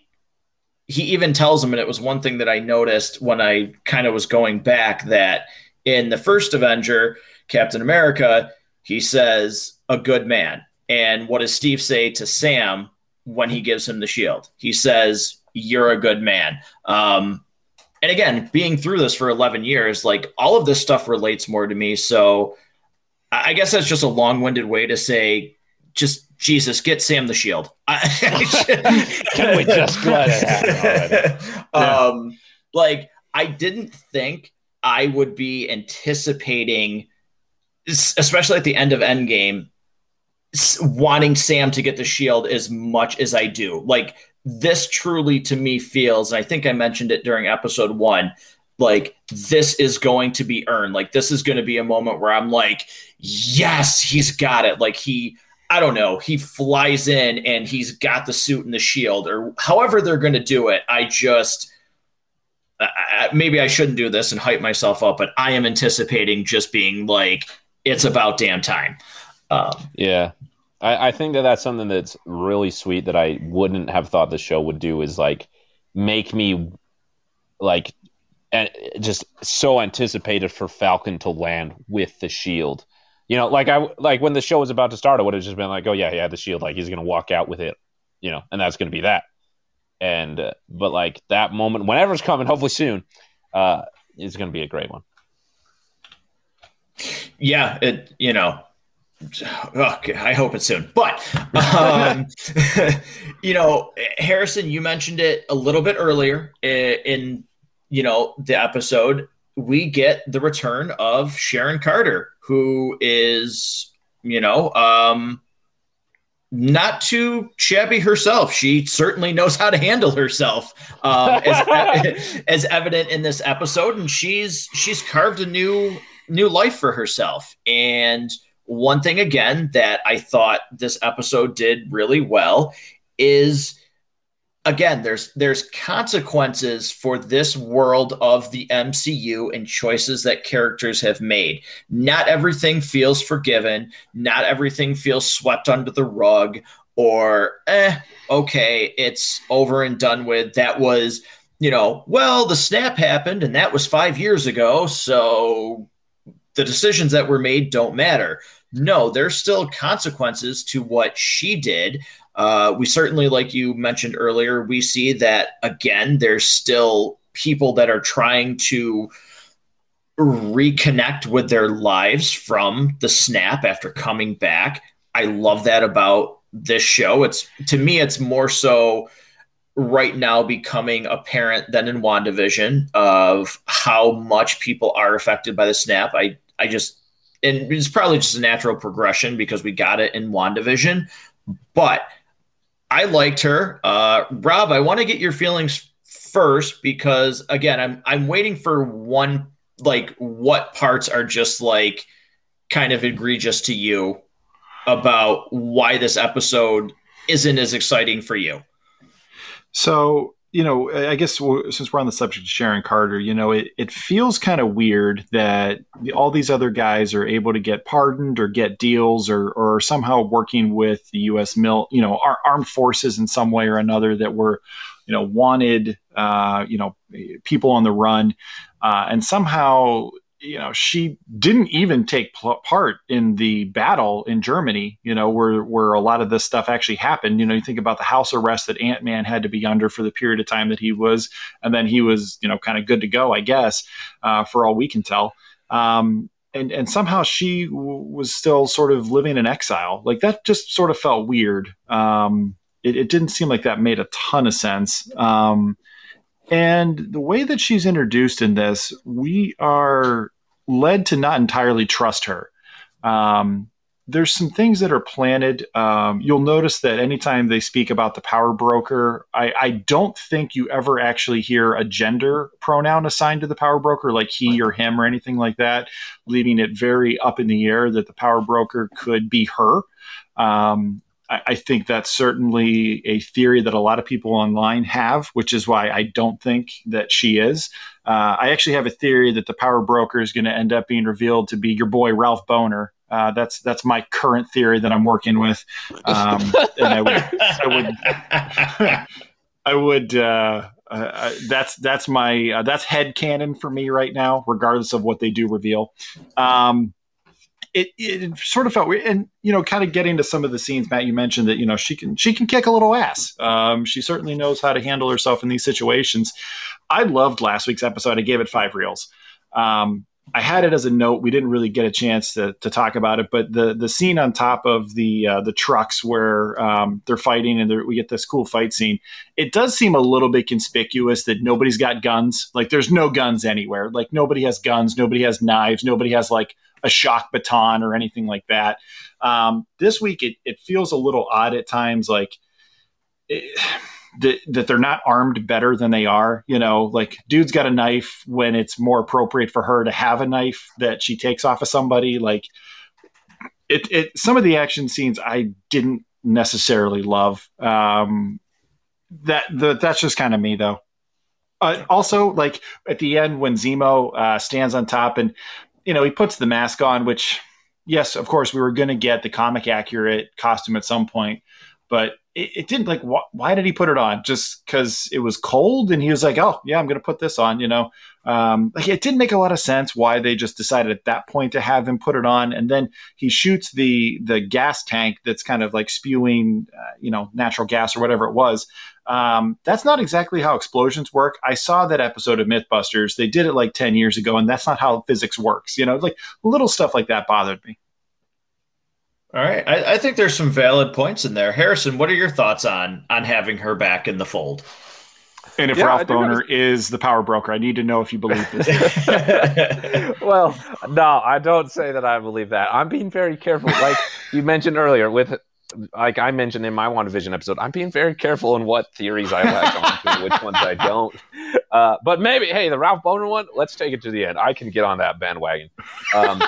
Speaker 1: he even tells him and it was one thing that i noticed when i kind of was going back that in the first avenger captain america he says a good man. And what does steve say to sam when he gives him the shield. He says, You're a good man. Um, and again, being through this for 11 years, like all of this stuff relates more to me. So I guess that's just a long winded way to say, just Jesus, get Sam the shield. *laughs*
Speaker 3: Can we just let it happen? *laughs*
Speaker 1: Um, like, I didn't think I would be anticipating, especially at the end of Endgame, wanting Sam to get the shield as much as I do. Like this truly to me feels, and I think I mentioned it during episode one, like this is going to be earned. Like this is going to be a moment where I'm like, yes, he's got it. Like he, I don't know, he flies in and he's got the suit and the shield, or however they're going to do it. I just. maybe I shouldn't do this and hype myself up, but I am anticipating just being like, it's about damn time.
Speaker 3: Um, yeah, I, I think that that's something that's really sweet that I wouldn't have thought the show would do is like make me like and just so anticipated for Falcon to land with the shield. You know, like I like when the show was about to start, I would have just been like, "Oh yeah, yeah, the shield. Like he's gonna walk out with it, you know, and that's gonna be that." And uh, but like that moment, whenever it's coming, *laughs* hopefully soon, uh, is gonna be a great one.
Speaker 1: Yeah, it you know Okay, I hope it's soon. But um, *laughs* you know, Harrison, you mentioned it a little bit earlier in, in you know the episode. We get the return of Sharon Carter, who is you know um, not too shabby herself. She certainly knows how to handle herself, um, as, *laughs* as evident in this episode, and she's she's carved a new new life for herself and one thing again that I thought this episode did really well is again there's there's consequences for this world of the MCU and choices that characters have made. Not everything feels forgiven, not everything feels swept under the rug or eh okay, it's over and done with. That was, you know, well, the snap happened and that was 5 years ago, so the decisions that were made don't matter no, there's still consequences to what she did. Uh, we certainly, like you mentioned earlier, we see that again, there's still people that are trying to reconnect with their lives from the snap after coming back. I love that about this show. It's to me, it's more so right now becoming apparent than in WandaVision of how much people are affected by the snap. I I just and it's probably just a natural progression because we got it in WandaVision. But I liked her. Uh, Rob, I want to get your feelings first because again, I'm I'm waiting for one like what parts are just like kind of egregious to you about why this episode isn't as exciting for you.
Speaker 2: So you know, I guess since we're on the subject of Sharon Carter, you know, it, it feels kind of weird that all these other guys are able to get pardoned or get deals or, or somehow working with the U.S. mil, you know, our armed forces in some way or another that were, you know, wanted, uh, you know, people on the run. Uh, and somehow you know she didn't even take pl- part in the battle in Germany you know where where a lot of this stuff actually happened. You know you think about the house arrest that Ant-Man had to be under for the period of time that he was and then he was you know kind of good to go I guess uh, for all we can tell. Um, and and somehow she w- was still sort of living in exile. Like that just sort of felt weird. Um, it, it, didn't seem like that made a ton of sense. Um, and the way that she's introduced in this, we are led to not entirely trust her. Um, there's some things that are planted. Um, you'll notice that anytime they speak about the power broker, I, I, don't think you ever actually hear a gender pronoun assigned to the power broker, like he or him or anything like that, leaving it very up in the air that the power broker could be her. Um, I, I think that's certainly a theory that a lot of people online have, which is why I don't think that she is. Uh, I actually have a theory that the power broker is going to end up being revealed to be your boy Ralph Bohner. Uh, that's that's my current theory that I'm working with, um, and I would I would I would uh, uh, that's that's my uh, that's head canon for me right now, regardless of what they do reveal. Um, it, it sort of felt weird. And, you know, kind of getting to some of the scenes, Matt, you mentioned that, you know, she can, she can kick a little ass. Um, she certainly knows how to handle herself in these situations. I loved last week's episode. I gave it five reels. Um, I had it as a note. We didn't really get a chance to, to talk about it, but the the scene on top of the uh, the trucks where um, they're fighting and they're, we get this cool fight scene. It does seem a little bit conspicuous that nobody's got guns. Like there's no guns anywhere. Like nobody has guns. Nobody has knives. Nobody has like a shock baton or anything like that. Um, this week, it, it feels a little odd at times, like it, that, that they're not armed better than they are. You know, like dude's got a knife when it's more appropriate for her to have a knife that she takes off of somebody. Like it, it some of the action scenes I didn't necessarily love. Um, that the, that's just kind of me though. Uh, also, like at the end when Zemo uh, stands on top and you know, he puts the mask on, which, yes, of course, we were going to get the comic accurate costume at some point, but it, it didn't like. Wh- why did he put it on? Just because it was cold, and he was like, "Oh, yeah, I'm going to put this on." You know, um, like it didn't make a lot of sense why they just decided at that point to have him put it on, and then he shoots the the gas tank that's kind of like spewing, uh, you know, natural gas or whatever it was. Um, that's not exactly how explosions work. I saw that episode of MythBusters. They did it like 10 years ago, and that's not how physics works. You know, like little stuff like that bothered me.
Speaker 1: All right. I, I think there's some valid points in there. Harrison, what are your thoughts on on having her back in the fold?
Speaker 2: And if yeah, Ralph Bohner is the power broker, I need to know if you believe this. *laughs* *laughs*
Speaker 3: well, no, I don't say that I believe that. I'm being very careful. Like you mentioned earlier, with like I mentioned in my WandaVision episode, I'm being very careful in what theories I latch on to, which ones I *laughs* don't. Uh, but maybe, hey, the Ralph Bohner one, let's take it to the end. I can get on that bandwagon. Um,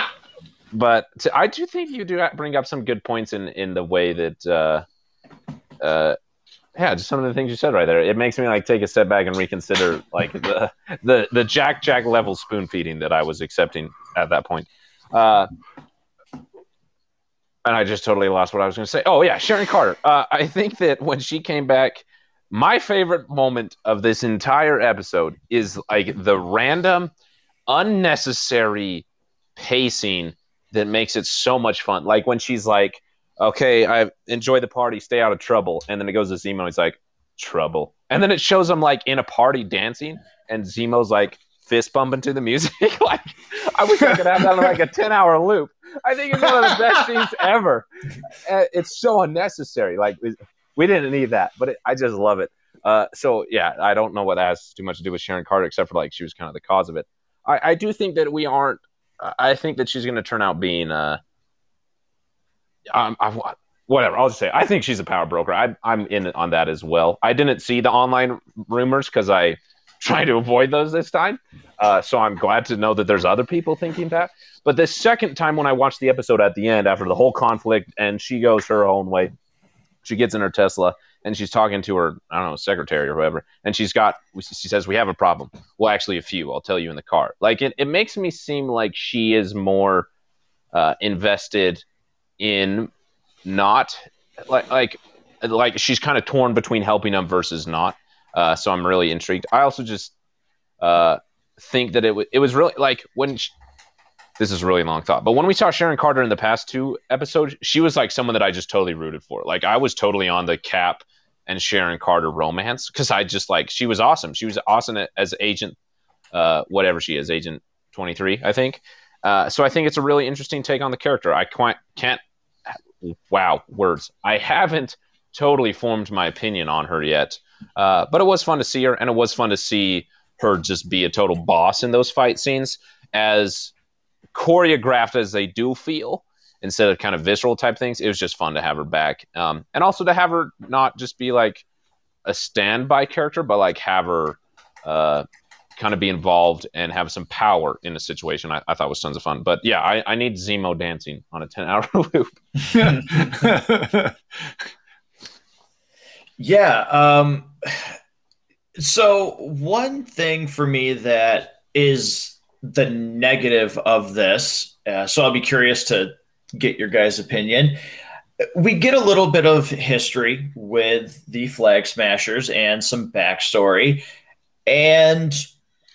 Speaker 3: *laughs* but to, I do think you do bring up some good points in in the way that, uh, uh, yeah, just some of the things you said right there. It makes me like take a step back and reconsider like the the the Jack Jack level spoon feeding that I was accepting at that point. Uh, and I just totally lost what I was going to say. Oh yeah, Sharon Carter. Uh, I think that when she came back, my favorite moment of this entire episode is like the random, unnecessary pacing that makes it so much fun. Like when she's like, "Okay, I enjoy the party, stay out of trouble," and then it goes to Zemo. He's like, "Trouble," and then it shows him like in a party dancing, and Zemo's like fist bumping to the music. *laughs* like I wish I could have that on like a ten hour loop. *laughs* I think it's one of the best *laughs* scenes ever. Uh, it's so unnecessary. Like we didn't need that, but it, I just love it. Uh, so yeah, I don't know what that has too much to do with Sharon Carter, except for like she was kind of the cause of it. I, I do think that we aren't. I think that she's going to turn out being. Uh, um, I, whatever. I'll just say I think she's a power broker. I, I'm in on that as well. I didn't see the online rumors because I trying to avoid those this time. Uh, so I'm glad to know that there's other people thinking that. But the second time when I watched the episode at the end after the whole conflict and she goes her own way, she gets in her Tesla and she's talking to her, I don't know, secretary or whoever, and she's got, she says, "We have a problem." Well, actually, a few. I'll tell you in the car. Like it, it makes me seem like she is more uh, invested in not like like like she's kind of torn between helping them versus not. Uh, so I'm really intrigued. I also just uh, think that it w- it was really like when she, this is really long thought, but when we saw Sharon Carter in the past two episodes, she was like someone that I just totally rooted for. Like I was totally on the Cap and Sharon Carter romance because I just like she was awesome. She was awesome as Agent, uh, whatever she is, Agent Twenty Three, I think. Uh, so I think it's a really interesting take on the character. I quite can't. Wow, words. I haven't totally formed my opinion on her yet, uh, but it was fun to see her, and it was fun to see her just be a total boss in those fight scenes, as choreographed as they do feel instead of kind of visceral type things. It was just fun to have her back, um, and also to have her not just be like a standby character, but like have her uh, kind of be involved and have some power in a situation. I, I thought was tons of fun. But yeah, I, I need Zemo dancing on a ten hour *laughs* loop. *laughs* *laughs*
Speaker 1: yeah. Um, so one thing for me that is the negative of this. Uh, so I'll be curious to get your guys' opinion. We get a little bit of history with the Flag Smashers and some backstory, and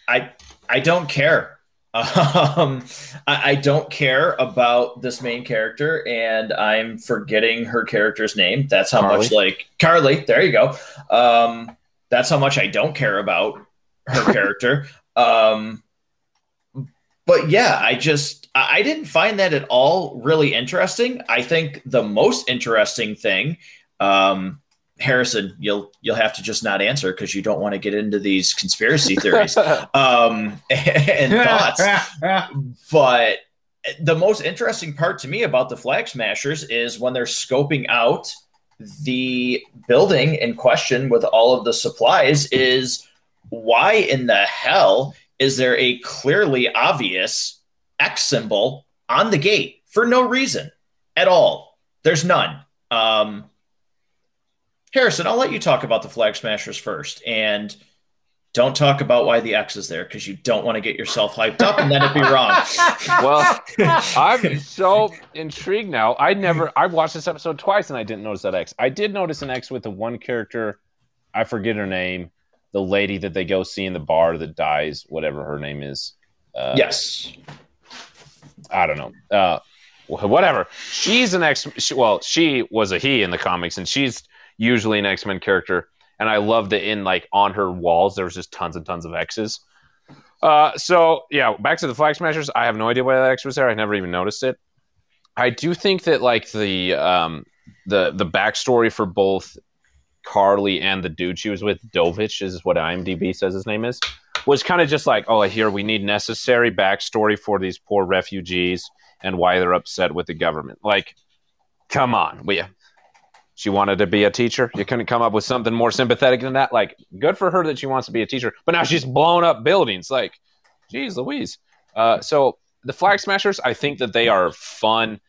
Speaker 1: I I don't care. Um, I, I, don't care about this main character, and I'm forgetting her character's name. That's how Karli. much like Karli. There you go. Um, that's how much I don't care about her *laughs* character. Um, but yeah, I just I didn't find that at all really interesting. I think the most interesting thing, um, Harrison, you'll you'll have to just not answer because you don't want to get into these conspiracy theories *laughs* um, *laughs* and thoughts. *laughs* but the most interesting part to me about the Flag Smashers is when they're scoping out the building in question with all of the supplies is why in the hell is there a clearly obvious X symbol on the gate for no reason at all? There's none. Um, Harrison, I'll let you talk about the Flag Smashers first. And don't talk about why the X is there because you don't want to get yourself hyped up and then it'd be wrong. *laughs*
Speaker 3: well, I'm so intrigued now. I never I watched this episode twice and I didn't notice that X. I did notice an X with the one character, I forget her name, the lady that they go see in the bar that dies, whatever her name is.
Speaker 1: Uh, yes.
Speaker 3: I don't know. Uh, whatever. She's an X. Well, she was a he in the comics, and she's usually an X Men character. And I loved it in like on her walls. There was just tons and tons of X's. Uh, so yeah, back to the Flag Smashers. I have no idea why that X was there. I never even noticed it. I do think that like the um, the the backstory for both Karli and the dude she was with, Dovich is what IMDb says his name is, was kind of just like, oh, here we need necessary backstory for these poor refugees and why they're upset with the government. Like, come on, we. She wanted to be a teacher. You couldn't come up with something more sympathetic than that. Like, good for her that she wants to be a teacher, but now she's blown up buildings. Like, geez, Louise. Uh, so the Flag Smashers, I think that they are fun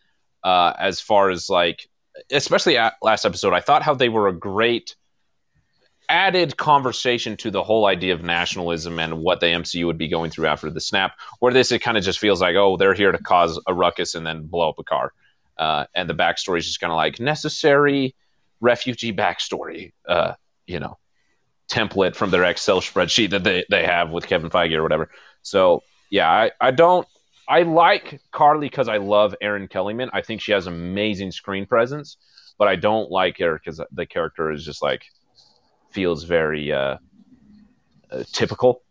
Speaker 3: uh, as far as like especially at last episode, I thought how they were a great added conversation to the whole idea of nationalism and what the MCU would be going through after the snap. Where this, it kind of just feels like, oh, they're here to cause a ruckus and then blow up a car. Uh, and the backstory is just kind of like necessary refugee backstory, uh, you know, template from their Excel spreadsheet that they, they have with Kevin Feige or whatever. So, yeah, I, I don't I like Karli because I love Erin Kellyman. I think she has amazing screen presence, but I don't like her because the character is just like feels very uh, uh, typical.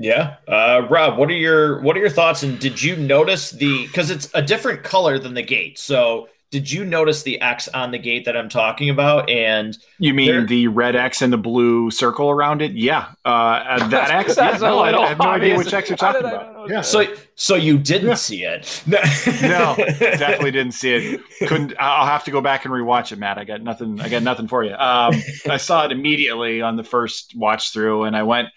Speaker 1: Yeah, uh, Rob, what are your what are your thoughts? And did you notice the because it's a different color than the gate? So did you notice the X on the gate that I'm talking about? And
Speaker 2: you mean the red X and the blue circle around it? Yeah, uh, that X. yeah, no, I, I have no idea which X you're *laughs* talking about.
Speaker 1: Yeah. So, so you didn't yeah. see it?
Speaker 2: no, *laughs* definitely didn't see it. Couldn't. I'll have to go back and rewatch it, Matt. I got nothing. I got nothing for you. Um, I saw it immediately on the first watch through, and I went,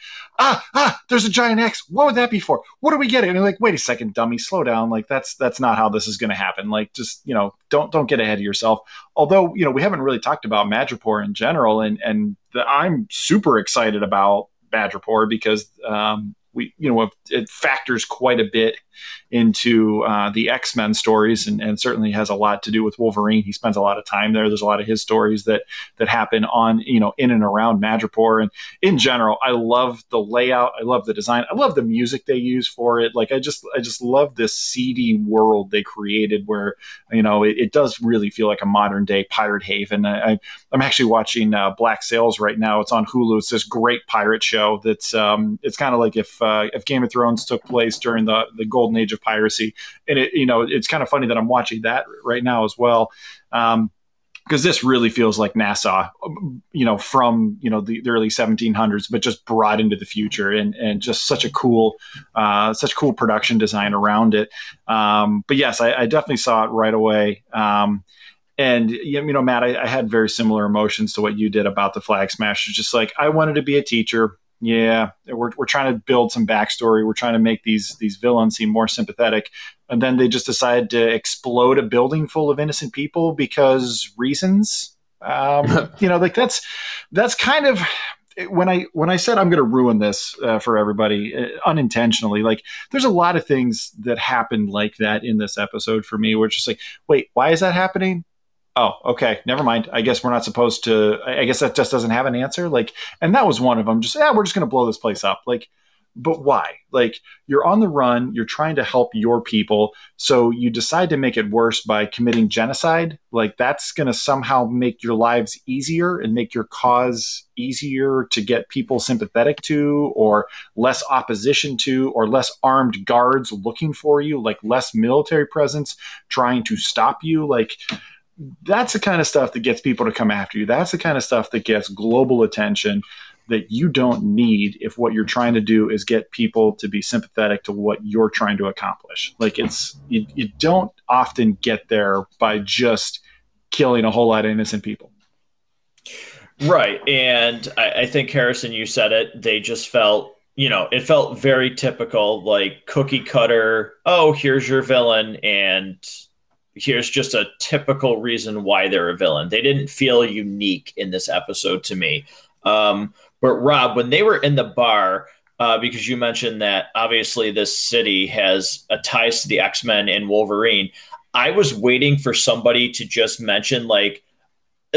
Speaker 2: ah, ah, there's a giant X. What would that be for? What are we getting? And I'm like, wait a second, dummy, slow down. Like that's that's not how this is going to happen. Like just you know, don't don't don't get ahead of yourself. Although you know we haven't really talked about Madripoor in general, and and the, I'm super excited about Madripoor because um, we you know it factors quite a bit into uh, the X Men stories, and, and, certainly has a lot to do with Wolverine. He spends a lot of time there. There's a lot of his stories that that happen on you know in and around Madripoor, and in general, I love the layout. I love the design. I love the music they use for it. Like I just I just love this seedy world they created, where you know it, it does really feel like a modern day pirate haven. I, am actually watching uh, Black Sails right now. It's on Hulu. It's this great pirate show. That's um, it's kind of like if uh, if Game of Thrones took place during the the golden age of piracy. And it, you know, it's kind of funny that I'm watching that right now as well. Um, because this really feels like Nassau, you know, from you know the, the, early 1700s, but just brought into the future, and and just such a cool, uh, such cool production design around it. Um, but yes, I, I, definitely saw it right away. Um, and you know, Matt, I, I, had very similar emotions to what you did about the Flag Smashers. Just like I wanted to be a teacher yeah, we're, we're trying to build some backstory. We're trying to make these these villains seem more sympathetic, and then they just decide to explode a building full of innocent people because reasons. Um, *laughs* you know, like that's that's kind of when I when I said I'm going to ruin this uh, for everybody uh, unintentionally. Like, there's a lot of things that happened like that in this episode for me. Where it's just like, wait, why is that happening? Oh okay. Never mind. I guess we're not supposed to i guess that just doesn't have an answer. Like and that was one of them. Just yeah we're just going to blow this place up. Like but why? Like you're on the run. You're trying to help your people. So you decide to make it worse by committing genocide. Like that's going to somehow make your lives easier and make your cause easier to get people sympathetic to or less opposition to or less armed guards looking for you like less military presence trying to stop you. Like that's the kind of stuff that gets people to come after you. That's the kind of stuff that gets global attention that you don't need if what you're trying to do is get people to be sympathetic to what you're trying to accomplish. Like it's you, you don't often get there by just killing a whole lot of innocent people.
Speaker 1: Right. And I, I think Harrison, you said it. They just felt you know, it felt very typical, like cookie cutter. Oh, here's your villain, and here's just a typical reason why they're a villain. They didn't feel unique in this episode to me. Um, but Rob, when they were in the bar, uh, because you mentioned that obviously this city has a ties to the X Men and Wolverine, I was waiting for somebody to just mention like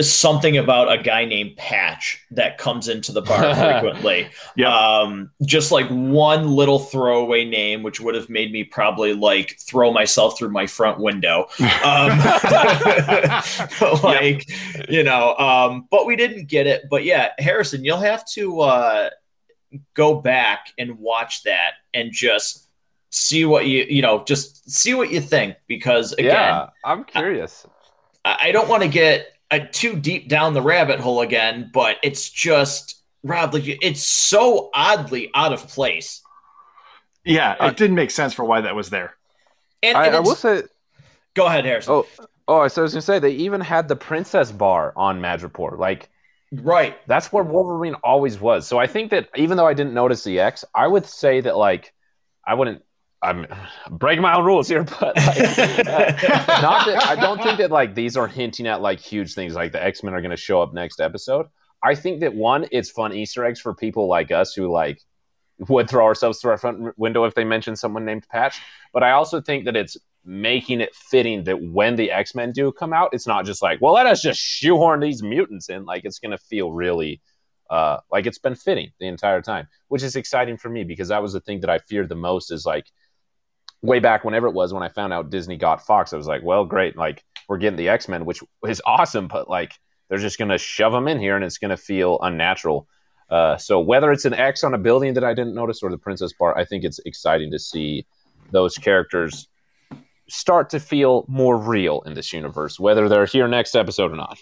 Speaker 1: something about a guy named Patch that comes into the bar *laughs* frequently. yep. Um, just like one little throwaway name, which would have made me probably like throw myself through my front window. *laughs* Um, *laughs* like, yep. you know, um, but we didn't get it. But yeah, Harrison, you'll have to uh, go back and watch that and just see what you, you know, just see what you think because again, yeah,
Speaker 3: I'm curious.
Speaker 1: I, I don't want to get too deep down the rabbit hole again, but it's just Rob, like it's so oddly out of place.
Speaker 2: Yeah, it uh, didn't make sense for why that was there.
Speaker 3: And, and I, I, will say,
Speaker 1: go ahead, Harrison.
Speaker 3: Oh, oh, so I was gonna say they even had the Princess Bar on Madripoor, like.
Speaker 1: Right.
Speaker 3: That's where Wolverine always was. So I think that even though I didn't notice the X, I would say that like I wouldn't I'm breaking my own rules here, *laughs* but like, *laughs* not that I don't think that like these are hinting at like huge things like the X Men are going to show up next episode. I think that one, it's fun Easter eggs for people like us who like would throw ourselves through our front window if they mentioned someone named Patch. But I also think that it's making it fitting that when the X Men do come out, it's not just like, well, let us just shoehorn these mutants in. Like it's going to feel really uh, like it's been fitting the entire time, which is exciting for me because that was the thing that I feared the most is like way back whenever it was when I found out Disney got Fox, I was like, well, great, like we're getting the X Men, which is *laughs* awesome, but like they're just gonna shove them in here and it's gonna feel unnatural. Uh, so whether it's an X on a building that I didn't notice or the Princess Bar, I think it's exciting to see those characters start to feel more real in this universe, whether they're here next episode or not.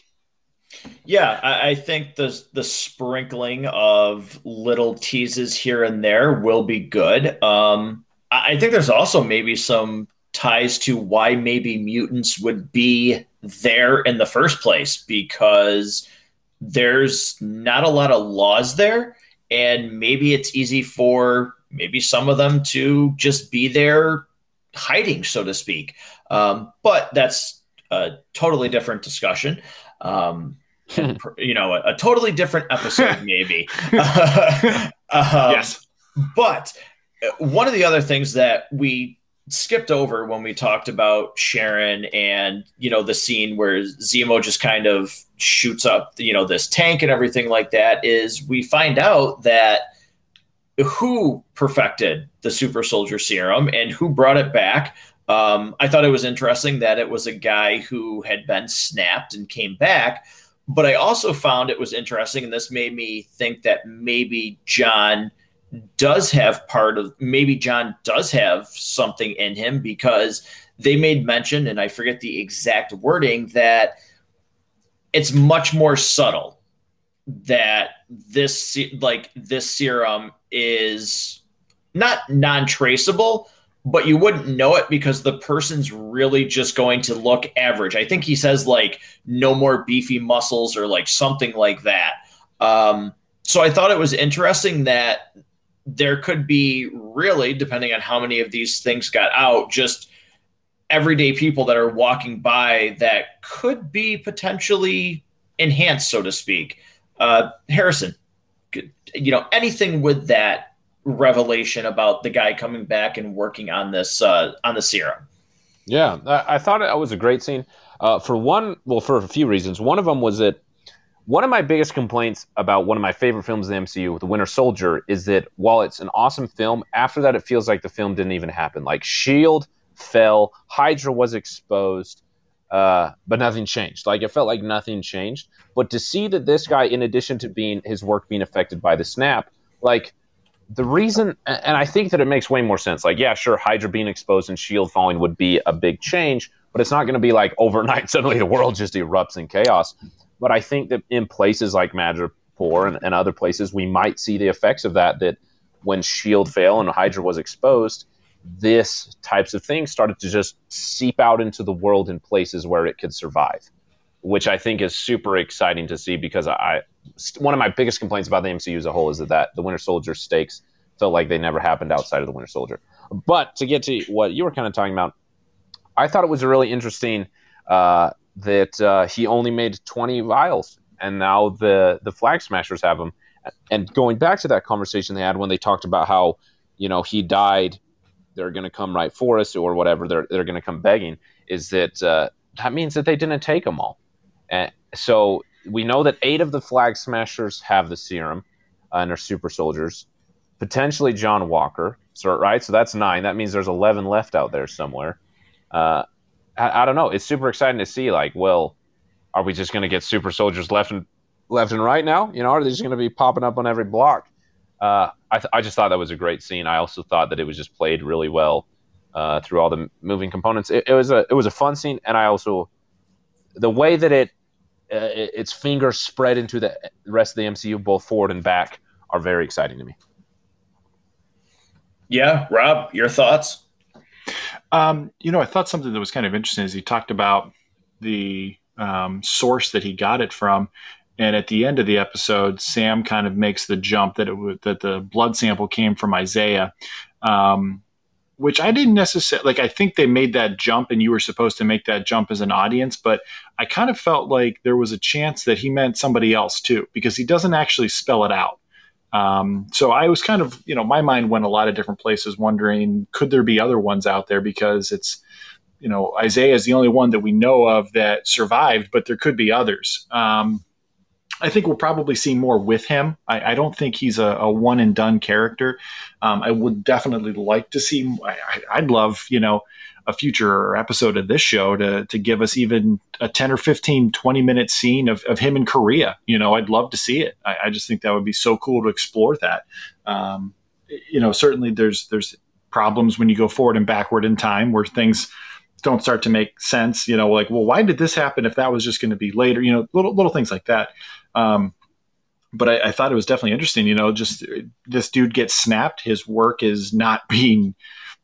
Speaker 1: Yeah, I, think the the sprinkling of little teases here and there will be good. Um, I think there's also maybe some ties to why maybe mutants would be there in the first place because there's not a lot of laws there and maybe it's easy for maybe some of them to just be there hiding so to speak um, but that's a totally different discussion. Um, *laughs* and, you know, a, a, totally different episode, *laughs* maybe. *laughs* um,
Speaker 2: yes.
Speaker 1: But uh, one of the other things that we skipped over when we talked about Sharon and you know the scene where Zemo just kind of shoots up you know this tank and everything like that is we find out that who perfected the super soldier serum and who brought it back. Um, I thought it was interesting that it was a guy who had been snapped and came back but I also found it was interesting and this made me think that maybe John does have part of maybe John does have something in him because they made mention, and I forget the exact wording, that it's much more subtle that this like this serum is not non-traceable but you wouldn't know it because the person's really just going to look average. I think he says like no more beefy muscles or like something like that. Um, so i thought it was interesting that there could be really, depending on how many of these things got out, just everyday people that are walking by that could be potentially enhanced, so to speak. Uh, Harrison, you know, anything with that revelation about the guy coming back and working on this uh, on the serum.
Speaker 3: Yeah, I, I thought it was a great scene. Uh, for one, well, for a few reasons. One of them was that one of my biggest complaints about one of my favorite films in the MCU, The Winter Soldier, is that while it's an awesome film, after that it feels like the film didn't even happen. Like Shield fell, Hydra was exposed, uh, but nothing changed. Like it felt like nothing changed. But to see that this guy, in addition to being his work being affected by the snap, like the reason, and I think that it makes way more sense. Like, yeah, sure, Hydra being exposed and Shield falling would be a big change, but it's not going to be like overnight *laughs* suddenly the world just erupts in chaos. But I think that in places like Madripoor and, and other places, we might see the effects of that. That when Shield fell and Hydra was exposed, this types of things started to just seep out into the world in places where it could survive, which I think is super exciting to see because I one of my biggest complaints about the MCU as a whole is that, that the Winter Soldier stakes felt like they never happened outside of the Winter Soldier. But to get to what you were kind of talking about, I thought it was a really interesting uh, that uh, he only made 20 vials, and now the the flag smashers have them. And going back to that conversation they had when they talked about how you know he died, they're going to come right for us or whatever. They're they're going to come begging. Is that uh, that means that they didn't take them all? And so we know that eight of the flag smashers have the serum and are super soldiers. Potentially John Walker, so right. So that's nine. That means there's 11 left out there somewhere. Uh, I, I don't know. It's super exciting to see. Like, well, are we just going to get super soldiers left and left and right now? You know, are they just going to be popping up on every block? Uh, I, th- I just thought that was a great scene. I also thought that it was just played really well uh, through all the moving components. It, it, was a it was a fun scene, and I also the way that it, uh, it its fingers spread into the rest of the MCU, both forward and back, are very exciting to me.
Speaker 1: Yeah, Rob, your thoughts?
Speaker 2: Um, you know, I thought something that was kind of interesting is he talked about the um, source that he got it from, and at the end of the episode, Sam kind of makes the jump that it w- that the blood sample came from Isaiah, um, which I didn't necessarily like. I think they made that jump, and you were supposed to make that jump as an audience, but I kind of felt like there was a chance that he meant somebody else too, because he doesn't actually spell it out. Um, so I was kind of, you know, my mind went a lot of different places, wondering could there be other ones out there because it's, you know, Isaiah is the only one that we know of that survived, but there could be others. Um, I think we'll probably see more with him. I, I don't think he's a, a, one and done character. Um, I would definitely like to see. I, would love, you know, a future episode of this show to to give us even a 10 or 15 20 minute scene of, of him in korea you know i'd love to see it I, I just think that would be so cool to explore that um, you know certainly there's there's problems when you go forward and backward in time where things don't start to make sense you know like well why did this happen if that was just going to be later you know little little things like that um, but I, I, thought it was definitely interesting. You know, just this dude gets snapped. His work is not being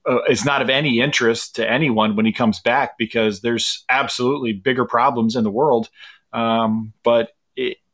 Speaker 2: uh, is not of any interest to anyone when he comes back because there's absolutely bigger problems in the world. Um, but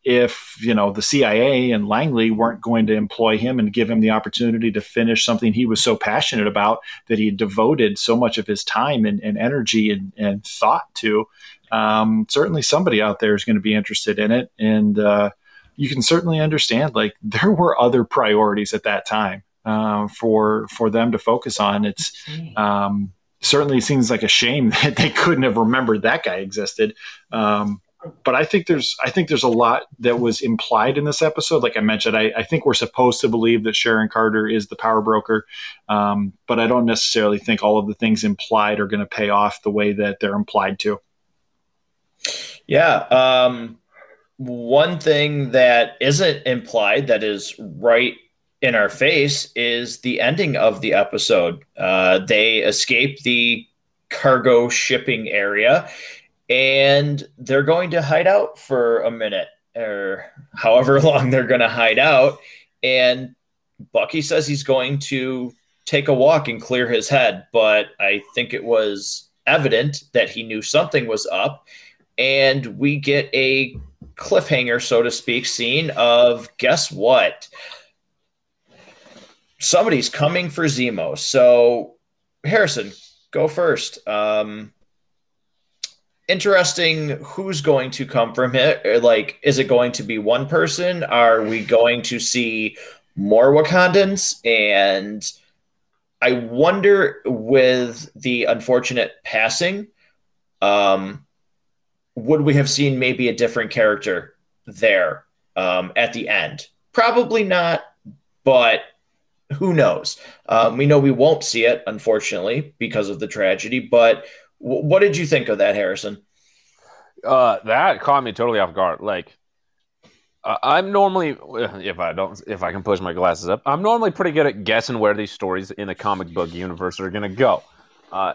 Speaker 2: if you know the CIA and Langley weren't going to employ him and give him the opportunity to finish something he was so passionate about that he devoted so much of his time and, and energy and, and, thought to, um, certainly somebody out there is going to be interested in it. And uh, you can certainly understand, like, *laughs* there were other priorities at that time uh, for for them to focus on. It's um, certainly seems like a shame *laughs* that they couldn't have remembered that guy existed. Um, but I think there's I think there's a lot that was implied in this episode. Like I mentioned, I, I think we're supposed to believe that Sharon Carter is the power broker, um, but I don't necessarily think all of the things implied are going to pay off the way that they're implied to.
Speaker 1: Yeah. Um, one thing that isn't implied that is right in our face is the ending of the episode. Uh, they escape the cargo shipping area and they're going to hide out for a minute or however *laughs* long they're going to hide out. And Bucky says he's going to take a walk and clear his head, but I think it was evident that he knew something was up. And we get a cliffhanger, so to speak, scene of guess what? Somebody's coming for Zemo. So, Harrison, go first. Um, interesting who's going to come from it. Like, is it going to be one person? Are we going to see more Wakandans? And I wonder with the unfortunate passing, um, would we have seen maybe a different character there um, at the end? Probably not, but who knows? Um, we know we won't see it, unfortunately, because of the tragedy, but what did you think of that, Harrison?
Speaker 3: Uh, that caught me totally off guard. Like, uh, I'm normally, if I don't, if I can push my glasses up, I'm normally pretty good at guessing where these stories in the comic book universe are going to go. Uh,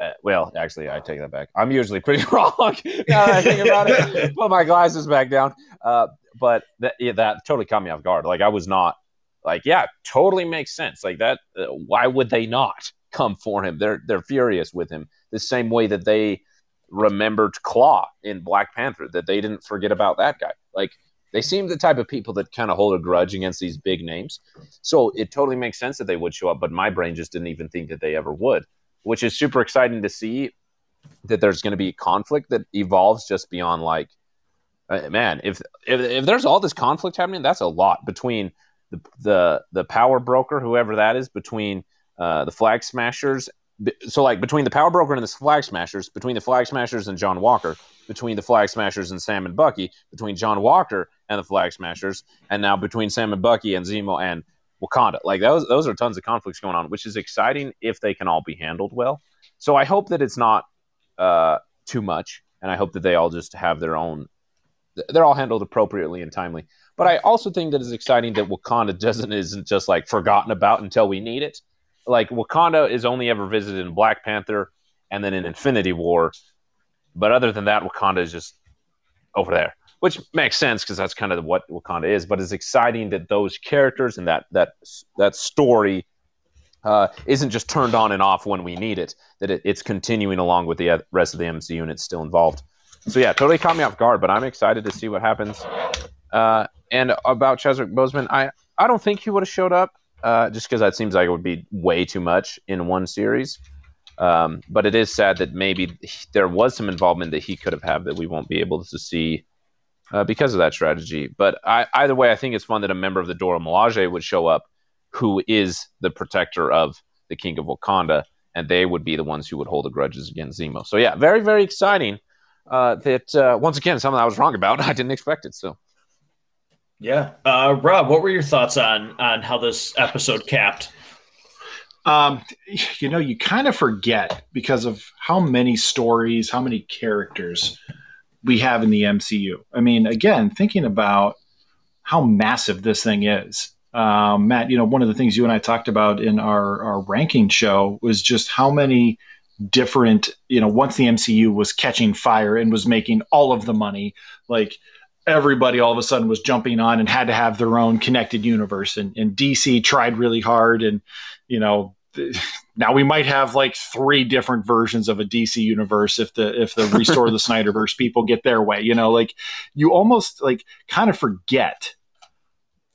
Speaker 3: uh, well, actually, I take that back. I'm usually pretty *laughs* wrong. now I think about it, *laughs* put my glasses back down. Uh, but that, yeah, that totally caught me off guard. Like I was not like, yeah, totally makes sense. Like that. Uh, why would they not come for him? They're they're furious with him the same way that they remembered Klaue in Black Panther, that they didn't forget about that guy. Like they seem the type of people that kind of hold a grudge against these big names. So it totally makes sense that they would show up, but my brain just didn't even think that they ever would, which is super exciting to see that there's going to be conflict that evolves just beyond like uh, man, if, if if there's all this conflict happening, that's a lot between the the the power broker, whoever that is, between uh, the flag smashers so like between the Power Broker and the Flag Smashers, between the Flag Smashers and John Walker, between the Flag Smashers and Sam and Bucky, between John Walker and the Flag Smashers, and now between Sam and Bucky and Zemo and Wakanda. Like those those are tons of conflicts going on, which is exciting if they can all be handled well. So I hope that it's not uh, too much, and I hope that they all just have their own. They're all handled appropriately and timely. But I also think that it's exciting that Wakanda doesn't isn't just like forgotten about until we need it like Wakanda is only ever visited in Black Panther and then in Infinity War. But other than that, Wakanda is just over there, which makes sense because that's kind of what Wakanda is. But it's exciting that those characters and that that that story uh, isn't just turned on and off when we need it. That it, it's continuing along with the rest of the MCU and it's still involved. So yeah, totally caught me off guard. But I'm excited to see what happens. Uh, and about Chadwick Boseman, I I don't think he would have showed up uh, just because that seems like it would be way too much in one series. Um, but it is sad that maybe there was some involvement that he could have had that we won't be able to see uh, because of that strategy. But I, either way, I think it's fun that a member of the Dora Milaje would show up, who is the protector of the King of Wakanda, and they would be the ones who would hold the grudges against Zemo. So yeah, very very exciting. Uh, that uh, once again something I was wrong about. *laughs* I didn't expect it. So
Speaker 1: yeah, uh, Rob, what were your thoughts on on how this episode capped?
Speaker 2: Um, you know, you kind of forget because of how many stories, how many characters we have in the MCU. I mean, again, thinking about how massive this thing is. Um, Matt, you know, one of the things you and I talked about in our, our ranking show was just how many different, you know, once the MCU was catching fire and was making all of the money, like everybody all of a sudden was jumping on and had to have their own connected universe and, and dc tried really hard and you know *laughs* now we might have like three different versions of a dc universe if the if the restore the *laughs* snyderverse people get their way you know like you almost like kind of forget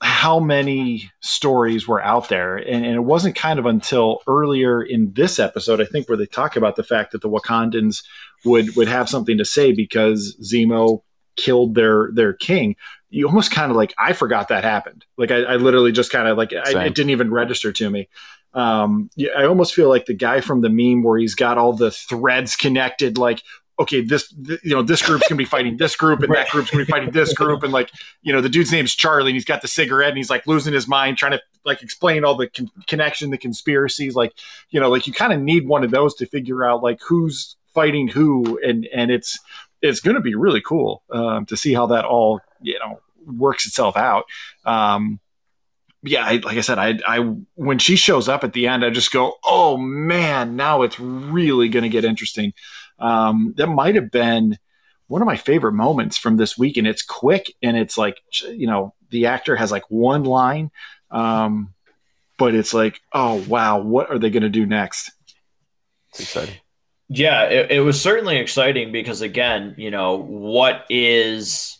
Speaker 2: how many stories were out there. And, and, it wasn't kind of until earlier in this episode, I think, where they talk about the fact that the Wakandans would would have something to say because Zemo killed their their king. You almost kind of like I forgot that happened. Like I, I literally just kind of like I, it didn't even register to me. Um, I almost feel like the guy from the meme where he's got all the threads connected, like okay, this th- you know this group's gonna be fighting this group, and right. that group's gonna be fighting this group, and like you know the dude's name's Charlie, and he's got the cigarette, and he's like losing his mind trying to like explain all the con- connection, the conspiracies, like you know, like you kind of need one of those to figure out like who's fighting who, and and it's it's going to be really cool um, to see how that all you know works itself out. Um, yeah, I, like I said, I, I when she shows up at the end, I just go, oh man, now it's really going to get interesting. Um, that might have been one of my favorite moments from this week, and it's quick and it's like you know the actor has like one line, um, but it's like, oh wow, what are they going to do next?
Speaker 3: It's exciting.
Speaker 1: Yeah, it, it was certainly exciting because again, you know, what is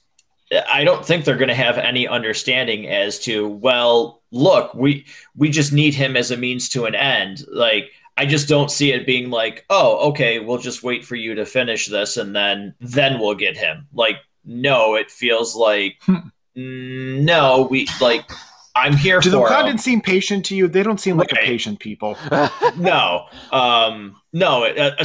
Speaker 1: I don't think they're going to have any understanding as to well, look, we we just need him as a means to an end. Like I just don't see it being like, oh, okay, we'll just wait for you to finish this and then then we'll get him. Like no, it feels like hmm. no, we like I'm here
Speaker 2: Do
Speaker 1: for.
Speaker 2: the Wakandans seem patient to you? They don't seem like a patient people. *laughs*
Speaker 1: no, um, no. Uh,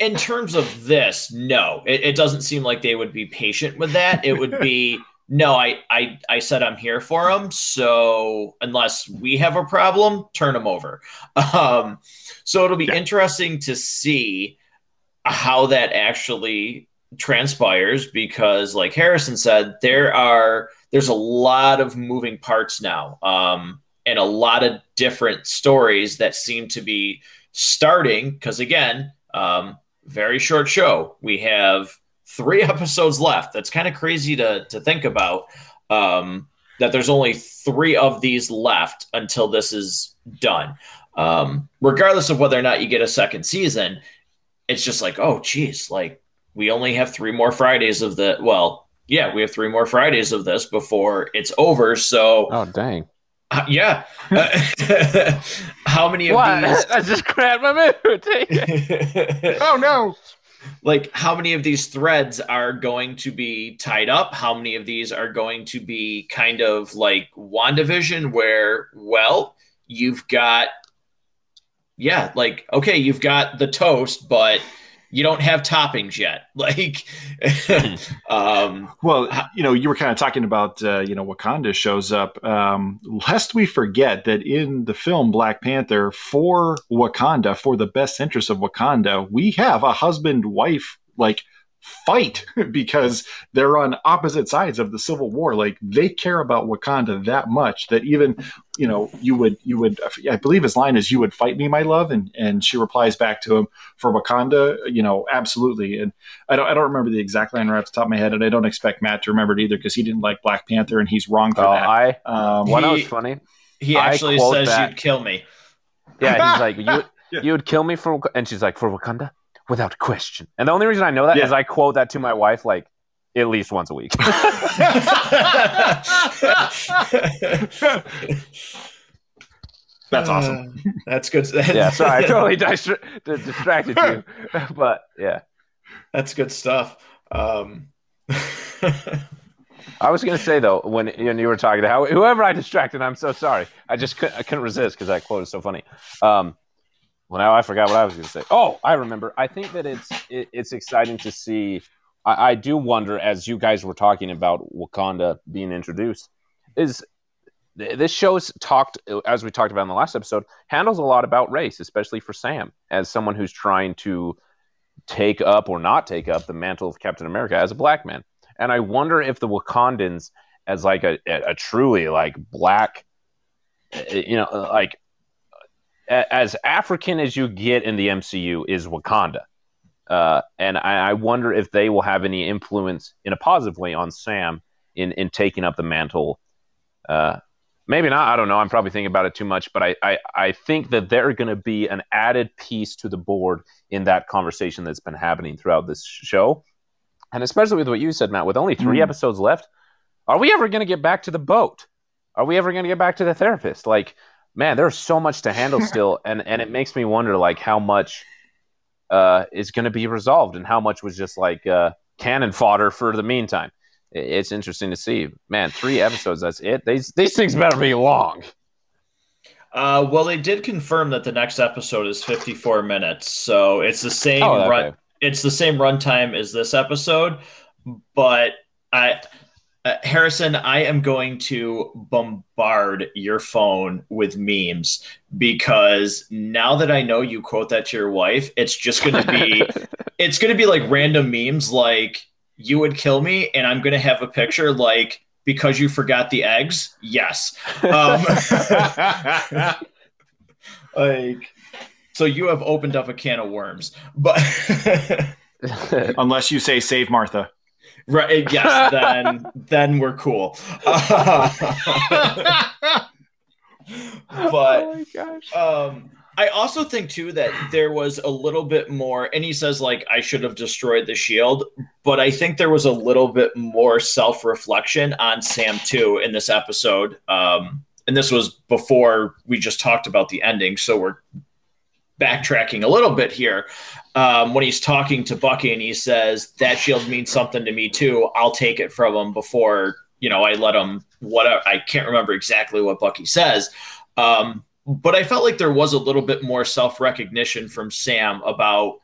Speaker 1: in terms of this, no, it, it, doesn't seem like they would be patient with that. It would be *laughs* no. I, I, I said I'm here for them. So unless we have a problem, turn them over. Um, so it'll be yeah. interesting to see how that actually transpires because, like Harrison said, there are there's a lot of moving parts now um, and a lot of different stories that seem to be starting because again um, very short show. We have three *laughs* episodes left. That's kind of crazy to, to think about um, that there's only three of these left until this is done. Um, regardless of whether or not you get a second season it's just like oh geez like we only have three more fridays of the well yeah, we have three more Fridays of this before it's over. So,
Speaker 3: oh dang,
Speaker 1: uh, yeah. Uh, *laughs* how many of
Speaker 3: what?
Speaker 1: these? *laughs*
Speaker 3: I just grabbed my mood. *laughs*
Speaker 2: oh no!
Speaker 1: Like, how many of these threads are going to be tied up? How many of these are going to be kind of like WandaVision, where, well, you've got, yeah, like, okay, you've got the toast, but you don't have toppings yet. *laughs* Like, um,
Speaker 2: well, you know, you were kind of talking about, uh, you know, Wakanda shows up. Um, lest we forget that in the film Black Panther, for Wakanda, for the best interest of Wakanda, we have a husband wife like fight *laughs* because they're on opposite sides of the civil war like they care about wakanda that much that even you know you would you would i believe his line is you would fight me my love and and she replies back to him for wakanda you know absolutely and i don't i don't remember the exact line right off the top of my head and i don't expect matt to remember it either because he didn't like black panther and he's wrong for oh, that
Speaker 3: i um what was funny
Speaker 1: he actually says that. you'd kill me
Speaker 3: yeah he's like *laughs* you yeah. you would kill me for and she's like for wakanda without question. And the only reason I know that yeah. is I quote that to my wife like at least once a week. *laughs*
Speaker 2: That's awesome.
Speaker 1: Uh, that's good. *laughs*
Speaker 3: yeah, sorry, I totally distra- distracted you, *laughs* but yeah,
Speaker 1: that's good stuff. Um,
Speaker 3: I was going to say though, when, when you were talking to how whoever I distracted, I'm so sorry. I just couldn't, I couldn't resist because that quote is so funny. Um, well, now I forgot what I was going to say. Oh, I remember. I think that it's it, it's exciting to see. I, I, do wonder, as you guys were talking about Wakanda being introduced, is this show's talked as we talked about in the last episode handles a lot about race, especially for Sam as someone who's trying to take up or not take up the mantle of Captain America as a black man. And I wonder if the Wakandans, as like a, a truly like black, eh, eh, you know, like as African as you get in the MCU is Wakanda. Uh, and I, I, wonder if they will have any influence in a positive way on Sam in, in taking up the mantle. Uh, maybe not. I don't know. I'm probably thinking about it too much, but I, I, I think that they're going to be an added piece to the board in that conversation that's been happening throughout this show. And especially with what you said, Matt, with only three mm. episodes left, are we ever going to get back to the boat? are we ever going to get back to the therapist? Like, man, there's so much to handle *laughs* still, and and it makes me wonder like how much uh, is going to be resolved and how much was just like uh, cannon fodder for the meantime. It's interesting to see. Man, three episodes. That's it. These these things better be long.
Speaker 1: Uh, well, they did confirm that the next episode is 54 minutes, so it's the same oh, okay. run. It's the same runtime as this episode, but I uh, Harrison, I am going to bombard your phone with memes because now that I know you quote that to your wife, it's just going to be *laughs* it's going to be like random memes like you would kill me and I'm going to have a picture like because you forgot the eggs. Yes. Um, *laughs* like so you have opened up a can of worms. But *laughs*
Speaker 2: unless you say save Martha.
Speaker 1: Right. Yes. *laughs* Then then we're cool. *laughs* but oh um, I also think too that there was a little bit more, and he says like I should have destroyed the shield, but I think there was a little bit more self reflection on Sam too in this episode. Um, and this was before we just talked about the ending, so we're backtracking a little bit here um, when he's talking to Bucky and he says that shield means something to me too. I'll take it from him before you know I let him. What I can't remember exactly what Bucky says, um, but I felt like there was a little bit more self recognition from Sam about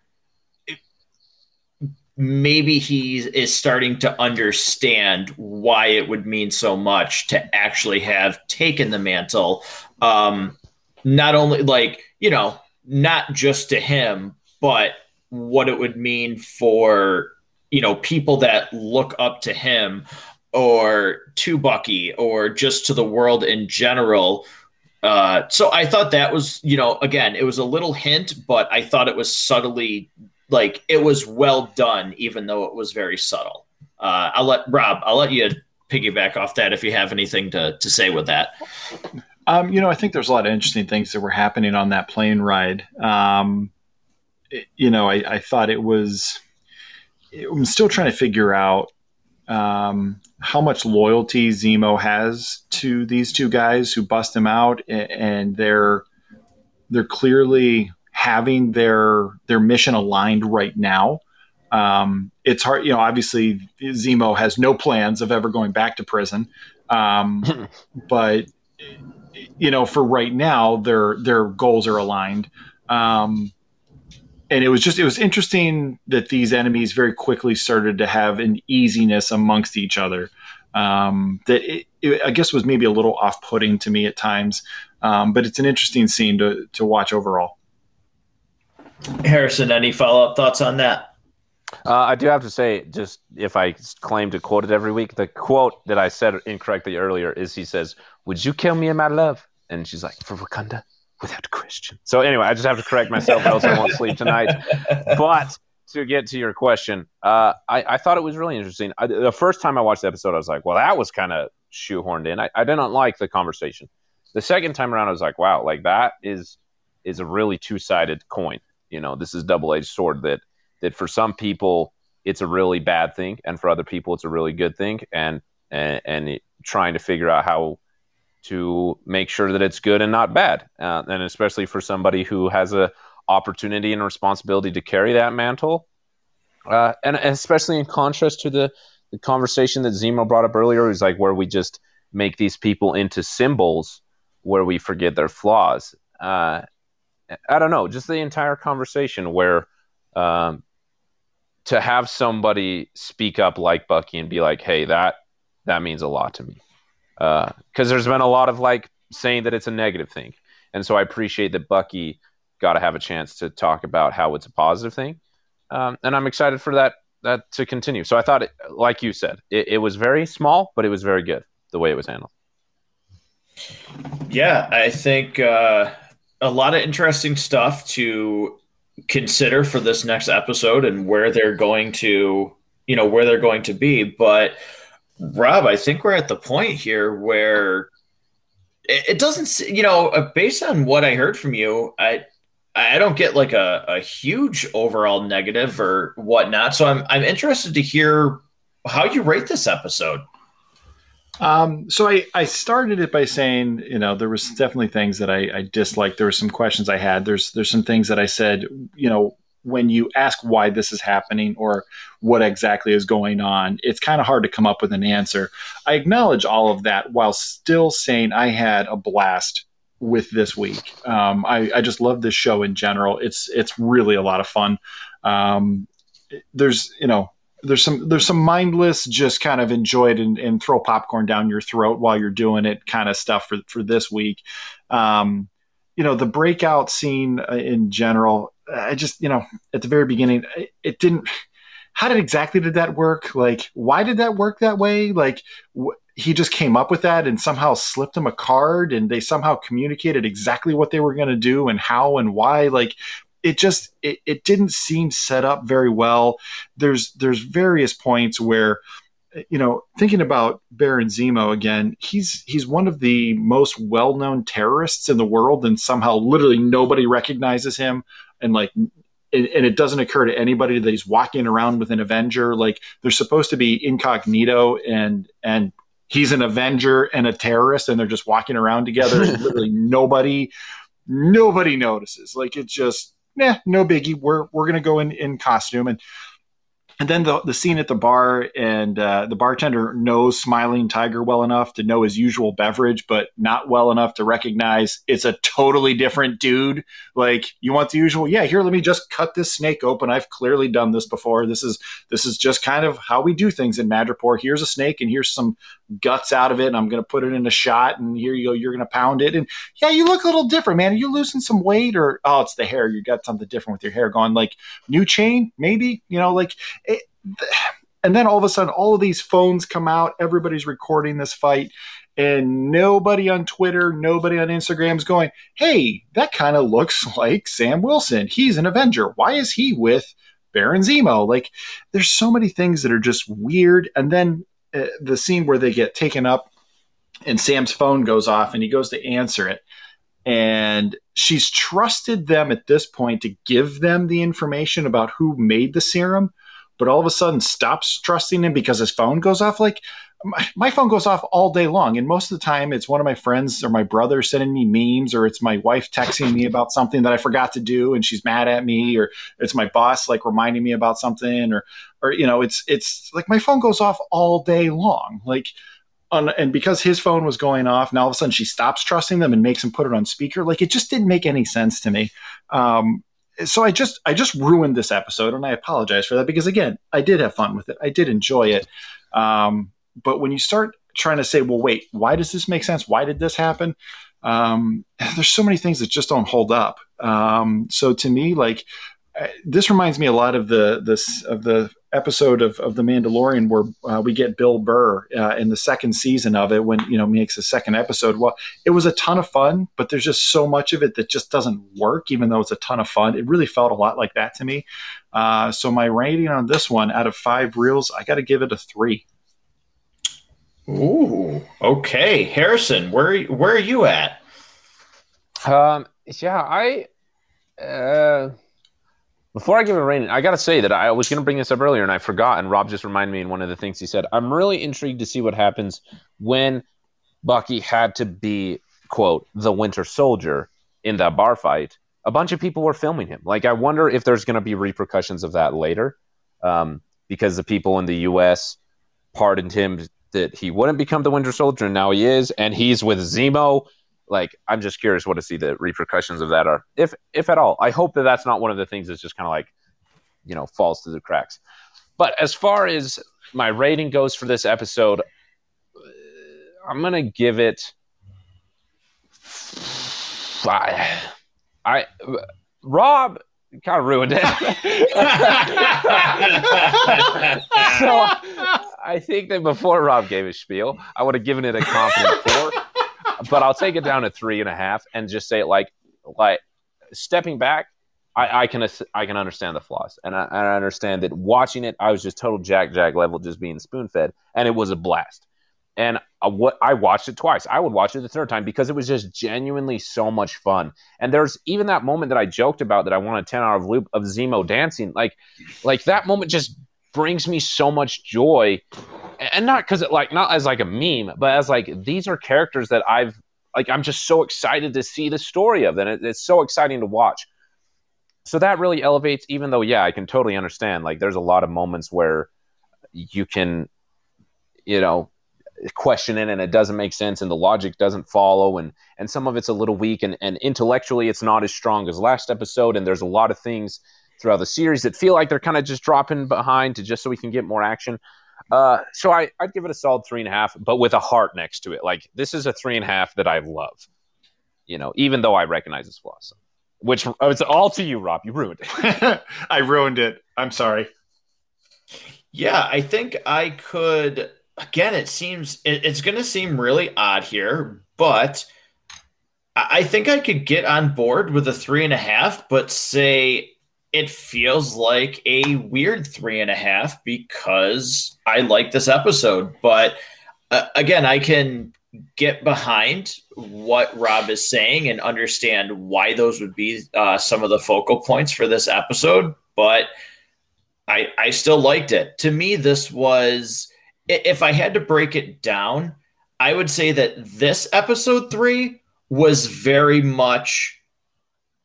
Speaker 1: maybe he is starting to understand why it would mean so much to actually have taken the mantle. Um, not only like you know not just to him, but what it would mean for you know people that look up to him or to Bucky or just to the world in general. Uh, so I thought that was, you know, again, it was a little hint, but I thought it was subtly like it was well done, even though it was very subtle. Uh, I'll let Rob, I'll let you piggyback off that if you have anything to, to say with that.
Speaker 2: Um, you know, I think there's a lot of interesting things that were happening on that plane ride. Um, it, you know, I, I, thought it was. I'm still trying to figure out um, how much loyalty Zemo has to these two guys who bust him out, and, and they're they're clearly having their their mission aligned right now. Um, it's hard, you know. Obviously, Zemo has no plans of ever going back to prison, um, *laughs* but you know, for right now, their their goals are aligned. Um, and it was just it was interesting that these enemies very quickly started to have an easiness amongst each other. Um, that it, it, I guess was maybe a little off putting to me at times, um, but it's an interesting scene to to watch overall.
Speaker 1: Harrison, any follow up thoughts on that?
Speaker 3: Uh, I do have to say, just if I claim to quote it every week, the quote that I said incorrectly earlier is he says, Would you kill me in my love? And she's like, For Wakanda? Without question. So anyway, I just have to correct myself, or else I won't sleep tonight. *laughs* But to get to your question, uh, I, I, thought it was really interesting. I, the first time I watched the episode, I was like, well, that was kind of shoehorned in. I, I didn't like the conversation. The second time around, I was like, wow, like that is is a really two sided coin. You know, this is double edged sword that that for some people it's a really bad thing, and for other people it's a really good thing, and and, and it, trying to figure out how to make sure that it's good and not bad, uh, and especially for somebody who has a opportunity and responsibility to carry that mantle, uh, and especially in contrast to the the conversation that Zemo brought up earlier, is like where we just make these people into symbols where we forget their flaws. Uh, I don't know, just the entire conversation where um, to have somebody speak up like Bucky and be like, "Hey, that that means a lot to me," because uh, there's been a lot of like saying that it's a negative thing, and so I appreciate that Bucky got to have a chance to talk about how it's a positive thing, um, and I'm excited for that that to continue. So I thought, it, like you said, it, it was very small, but it was very good the way it was handled.
Speaker 1: Yeah, I think uh, a lot of interesting stuff to consider for this next episode and where they're going to, you know, where they're going to be. But Rob, I think we're at the point here where it, doesn't, you know, uh, based on what I heard from you, I, I don't get like a, a huge overall negative or whatnot. So I'm I'm interested to hear how you rate this episode.
Speaker 2: Um, so I, I started it by saying, you know, there was definitely things that I, I disliked. There were some questions I had. There's there's some things that I said, you know, when you ask why this is happening or what exactly is going on, it's kind of hard to come up with an answer. I acknowledge all of that while still saying I had a blast with this week. Um, I, I, just love this show in general. It's it's really a lot of fun. Um, there's you know there's some there's some mindless just kind of enjoy it and, and, throw popcorn down your throat while you're doing it kind of stuff for for this week. Um, you know the breakout scene uh, in general. I just you know at the very beginning it, it didn't. How did exactly did that work? Like why did that work that way? Like wh- he just came up with that and somehow slipped him a card and they somehow communicated exactly what they were going to do and how and why like it just it, it didn't seem set up very well. There's there's various points where you know, thinking about Baron Zemo again, he's he's one of the most well-known terrorists in the world, and somehow literally nobody recognizes him, and like, and, and, it doesn't occur to anybody that he's walking around with an Avenger. Like, they're supposed to be incognito, and and he's an Avenger and a terrorist, and they're just walking around together, and *laughs* literally nobody, nobody notices. Like, it's just nah, no biggie. We're we're gonna go in in costume and and then the, the scene at the bar and uh, the bartender knows smiling tiger well enough to know his usual beverage but not well enough to recognize it's a totally different dude. Like you want the usual yeah here let me just cut this snake open. I've clearly done this before. This is this is just kind of how we do things in madripoor. Here's a snake and here's some guts out of it and i'm going to put it in a shot and here you go you're going to pound it. And yeah you look a little different man. Are you losing some weight or oh it's the hair. You got something different with your hair going like new chain maybe you know like it, and then all of a sudden, all of these phones come out. Everybody's recording this fight, and nobody on Twitter, nobody on Instagram is going, "Hey, that kind of looks *laughs* like Sam Wilson. He's an Avenger. Why is he with Baron Zemo?" Like, there's so many things that are just weird. And then uh, the scene where they get taken up, and Sam's phone goes off, and he goes to answer it, and she's trusted them at this point to give them the information about who made the serum but all of a sudden stops trusting him because his phone goes off. Like my, my, phone goes off all day long. And most of the time, it's one of my friends or my brother sending me memes, or it's my wife texting me about something that I forgot to do and she's mad at me, or it's my boss like reminding me about something, or, or, you know, it's, it's like my phone goes off all day long. Like, on, and because his phone was going off, now all of a sudden she stops trusting them and makes him put it on speaker. Like it just didn't make any sense to me. Um, so I just I just ruined this episode, and I apologize for that because again, I did have fun with it. I did enjoy it. Um, but when you start trying to say, well, wait, why does this make sense? Why did this happen? Um, *sighs* there's so many things that just don't hold up. Um, so to me, like this reminds me a lot of the this of the episode of, of the Mandalorian where uh, we get Bill Burr uh, in the second season of it when you know makes a second episode. Well, it was a ton of fun, but there's just so much of it that just doesn't work, even though it's a ton of fun. It really felt a lot like that to me. Uh, so my rating on this one out of five reels, I got to give it a three.
Speaker 1: Ooh, okay, Harrison, where where are you at?
Speaker 3: Um, yeah, I. Before I give a rating, I got to say that I was to bring this up earlier and I forgot. And Rob just reminded me in one of the things he said. I'm really intrigued to see what happens when Bucky had to be, quote, the Winter Soldier in that bar fight. A bunch of people were filming him. Like, I wonder if there's to be repercussions of that later um, because the people in the U.S. pardoned him that he wouldn't become the Winter Soldier, and now he is. And he's with Zemo like i'm just curious what to see the repercussions of that are if if at all. I hope that that's not one of the things that's just kind of like you know falls through the cracks. But as far as my rating goes for this episode uh, i'm gonna give it I, I rob kind of ruined it. *laughs* So i think that before rob gave his spiel i would have given it a confident four but I'll take it down to three and a half and just say like like stepping back. I, I can I can understand the flaws, and I, I understand that watching it, I was just total Jack Jack level, just being spoon fed, and it was a blast. And uh, what I watched it twice. I would watch it the third time because it was just genuinely so much fun. And there's even that moment that I joked about that I want a ten hour loop of Zemo dancing. Like, like that moment just brings me so much joy and not because it like not as like a meme, but as like these are characters that I've like I'm just so excited to see the story of them. It, it's so exciting to watch. So that really elevates, even though yeah, I can totally understand. Like there's a lot of moments where you can, you know, question it and it doesn't make sense and the logic doesn't follow and and some of it's a little weak and, and intellectually it's not as strong as last episode and there's a lot of things throughout the series that feel like they're kind of just dropping behind to just so we can get more action uh, so I, I'd give it a solid three and a half, but with a heart next to it. Like this is a three and a half that I love, you know, even though I recognize its flaws. Which oh, it's all to you, Rob. You ruined
Speaker 2: it. *laughs* I ruined it. I'm sorry.
Speaker 1: Yeah, I think I could. Again, it seems it, it's going to seem really odd here, but I think I could get on board with a three and a half, but say it feels like a weird three and a half because I like this episode. But uh, again, I can get behind what Rob is saying and understand why those would be uh, some of the focal points for this episode. But I, I still liked it. To me, this was, if I had to break it down, I would say that this episode three was very much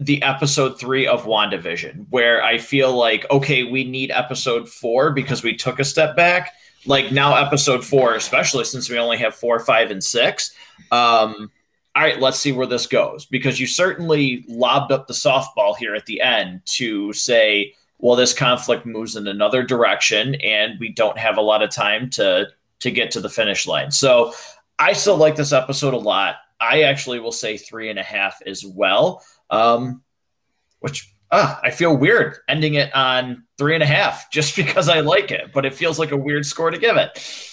Speaker 1: the episode three of WandaVision, where I feel like, okay, we need episode four because we took a step back. Like now, episode four, especially since we only have four, five, and six. Um, all right, let's see where this goes because you certainly lobbed up the softball here at the end to say, well, this conflict moves in another direction and we don't have a lot of time to to get to the finish line. So I still like this episode a lot. I actually will say three and a half as well um, which uh, I feel weird ending it on three and a half just *laughs* because I like it, but it feels like a weird score to give it.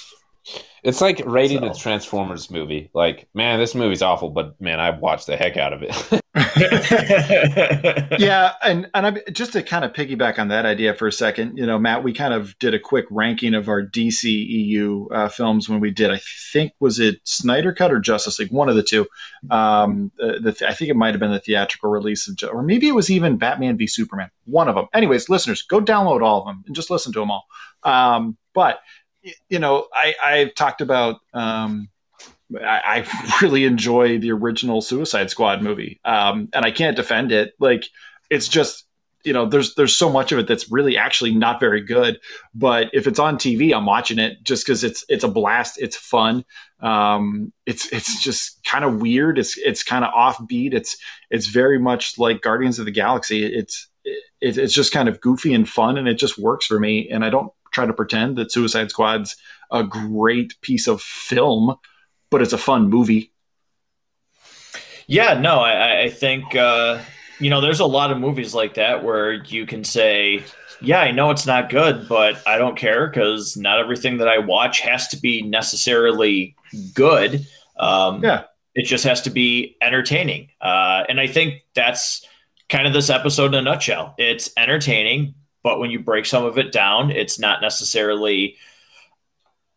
Speaker 3: It's like rating so. the Transformers movie. Like, man, this movie's awful, but man, I watched the heck out of it. *laughs*
Speaker 2: yeah, and and I just to kind of piggyback on that idea for a second, you know, Matt, we kind of did a quick ranking of our DCEU uh, films when we did. I think was it Snyder Cut or Justice League, one of the two. Um, the, the I think it might have been the theatrical release of, or maybe it was even Batman v Superman, one of them. Anyways, listeners, go download all of them and just listen to them all. Um, but you know, I, I've talked about. Um, I, I, *laughs* really enjoy the original Suicide Squad movie, um, and I can't defend it. Like, it's just you know, there's there's so much of it that's really actually not very good. But if it's on TV, I'm watching it just because it's it's a blast. It's fun. Um, it's it's just kind of weird. It's it's kind of offbeat. It's it's very much like Guardians of the Galaxy. It's it, it's just kind of goofy and fun, and it just works for me. And I don't try to pretend that Suicide Squad's a great piece of film, but it's a fun movie.
Speaker 1: Yeah, no, I, I think uh, you know there's a lot of movies like that where you can say, yeah, I know it's not good, but I don't care because not everything that I watch has to be necessarily good. Um,
Speaker 2: yeah,
Speaker 1: it just has to be entertaining, uh, and I think that's kind of this episode in a nutshell. It's entertaining, but when you break some of it down, it's not necessarily,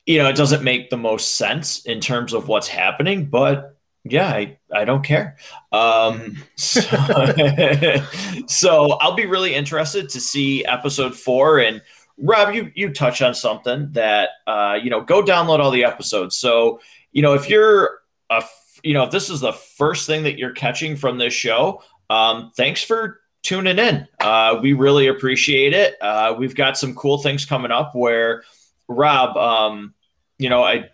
Speaker 1: you know, it doesn't make the most sense in terms of what's happening. But yeah, I, I don't care. Um, *laughs* so, *laughs* so I'll be really interested to see episode four. And Rob, you you touch on something that uh, you know, go download all the episodes. So you know, if you're a you know, if this is the first thing that you're catching from this show, um, thanks for tuning in. Uh, we really appreciate it. Uh, we've got some cool things coming up where Rob, um, you know, I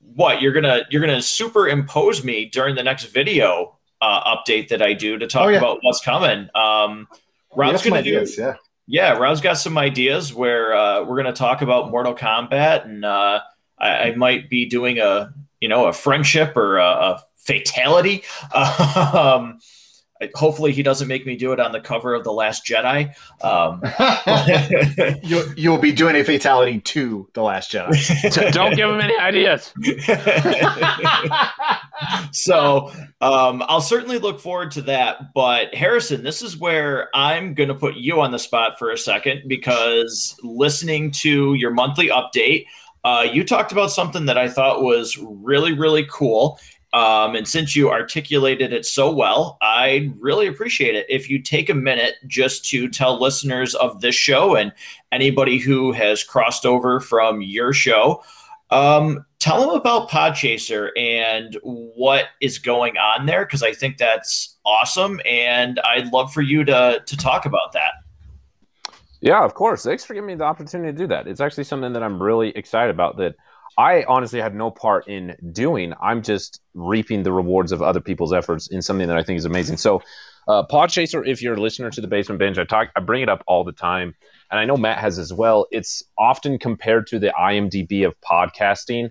Speaker 1: what you're gonna you're gonna superimpose me during the next video uh, update that I do to talk oh, yeah. about what's coming. Um, Rob's gonna do. Ideas, yeah. Yeah, Rob's got some ideas where uh, we're going to talk about Mortal Kombat, and uh, I, I, might be doing a you know a friendship or a, a fatality. *laughs* um, hopefully he doesn't make me do it on the cover of the last jedi. Um, *laughs*
Speaker 2: you'll, you'll, be doing a fatality to the last jedi. *laughs*
Speaker 3: Don't give him any ideas. *laughs*
Speaker 1: So um, i'll certainly look forward to that but harrison this is where i'm going to put you on the spot for a second because listening to your monthly update uh, you talked about something that i thought was really really cool um, and since you articulated it so well, I really appreciate it if you take a minute just to tell listeners of this show and anybody who has crossed over from your show Um, tell them about Podchaser and what is going on there because I think that's awesome, and I'd love for you to to talk about that.
Speaker 3: Yeah, of course. Thanks for giving me the opportunity to do that. It's actually something that I'm really excited about. That I honestly had no part in doing. I'm just reaping the rewards of other people's efforts in something that I think is amazing. So, uh, Podchaser, if you're a listener to the Basement Binge, I talk, I bring it up all the time, and I know Matt has as well. It's often compared to the IMDb of podcasting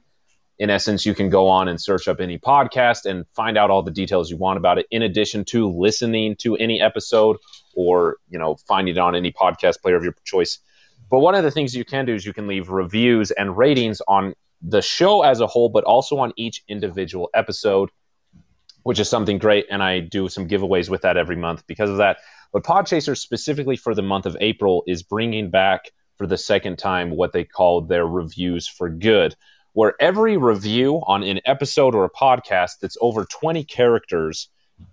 Speaker 3: in essence, you can go on and search up any podcast and find out all the details you want about it, in addition to listening to any episode or you know finding it on any podcast player of your choice. But one of the things you can do is you can leave reviews and ratings on the show as a whole, but also on each individual episode, which is something great. And I do some giveaways with that every month because of that. But Podchaser, specifically for the month of April, is bringing back for the second time what they call their reviews for good where every review on an episode or a podcast that's over 20 characters,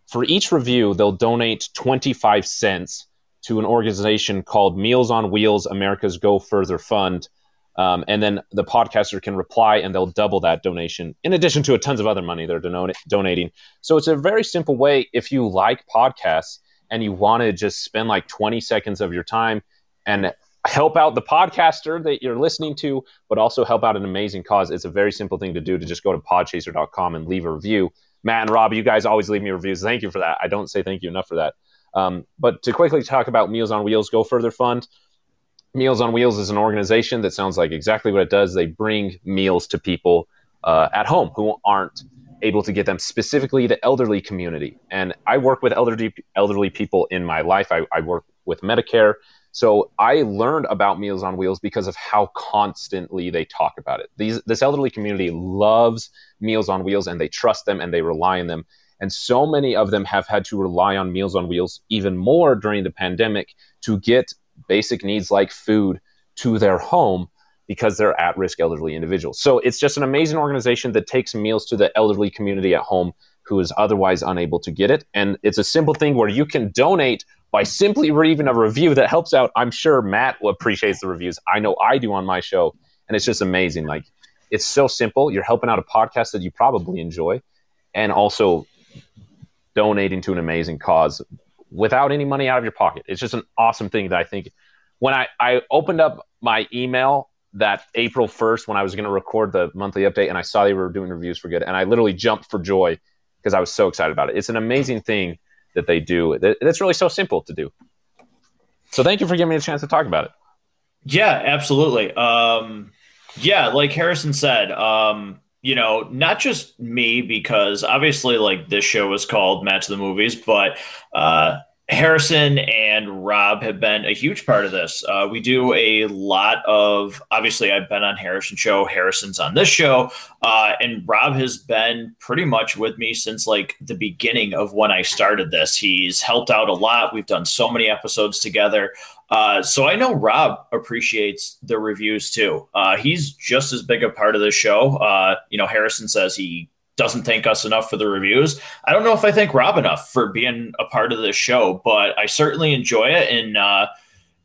Speaker 3: for each review, they'll donate 25 cents to an organization called Meals on Wheels America's Go Further Fund. Um, and then the podcaster can reply and they'll double that donation in addition to a tons of other money they're don- donating. So it's a very simple way if you like podcasts and you want to just spend like 20 seconds of your time and help out the podcaster that you're listening to, but also help out an amazing cause. It's a very simple thing to do to just go to podchaser.com and leave a review. Matt and Rob, you guys always leave me reviews. Thank you for that. I don't say thank you enough for that. Um, but to quickly talk about Meals on Wheels Go Further Fund, Meals on Wheels is an organization that sounds like exactly what it does. They bring meals to people uh, at home who aren't able to get them specifically the elderly community. And I work with elderly elderly people in my life. I, I work with Medicare so I learned about Meals on Wheels because of how constantly they talk about it. These, this elderly community loves Meals on Wheels and they trust them and they rely on them. And so many of them have had to rely on Meals on Wheels even more during the pandemic to get basic needs like food to their home because they're at risk elderly individuals. So it's just an amazing organization that takes meals to the elderly community at home who is otherwise unable to get it. And it's a simple thing where you can donate by simply reading a review that helps out. I'm sure Matt appreciates the reviews. I know I do on my show, and it's just amazing. Like it's so simple. You're helping out a podcast that you probably enjoy, and also donating to an amazing cause without any money out of your pocket. It's just an awesome thing that I think. When I, I opened up my email that April 1st when I was going to record the monthly update and I saw they were doing reviews for good and I literally jumped for joy because I was so excited about it. It's an amazing thing that they do. That's really so simple to do. So thank you for giving me a chance to talk about it.
Speaker 1: Yeah, absolutely. Um, yeah, like Harrison said, um, you know, not just me because obviously, like this show is called Match of the Movies, but uh, Harrison and Rob have been a huge part of this. Uh, we do a lot of, obviously, I've been on Harrison's show, Harrison's on this show, uh, and Rob has been pretty much with me since like the beginning of when I started this. He's helped out a lot. We've done so many episodes together. Uh, so I know Rob appreciates the reviews too. Uh, he's just as big a part of the show. Uh, you know, Harrison says he doesn't thank us enough for the reviews. I don't know if I thank Rob enough for being a part of this show, but I certainly enjoy it. And uh,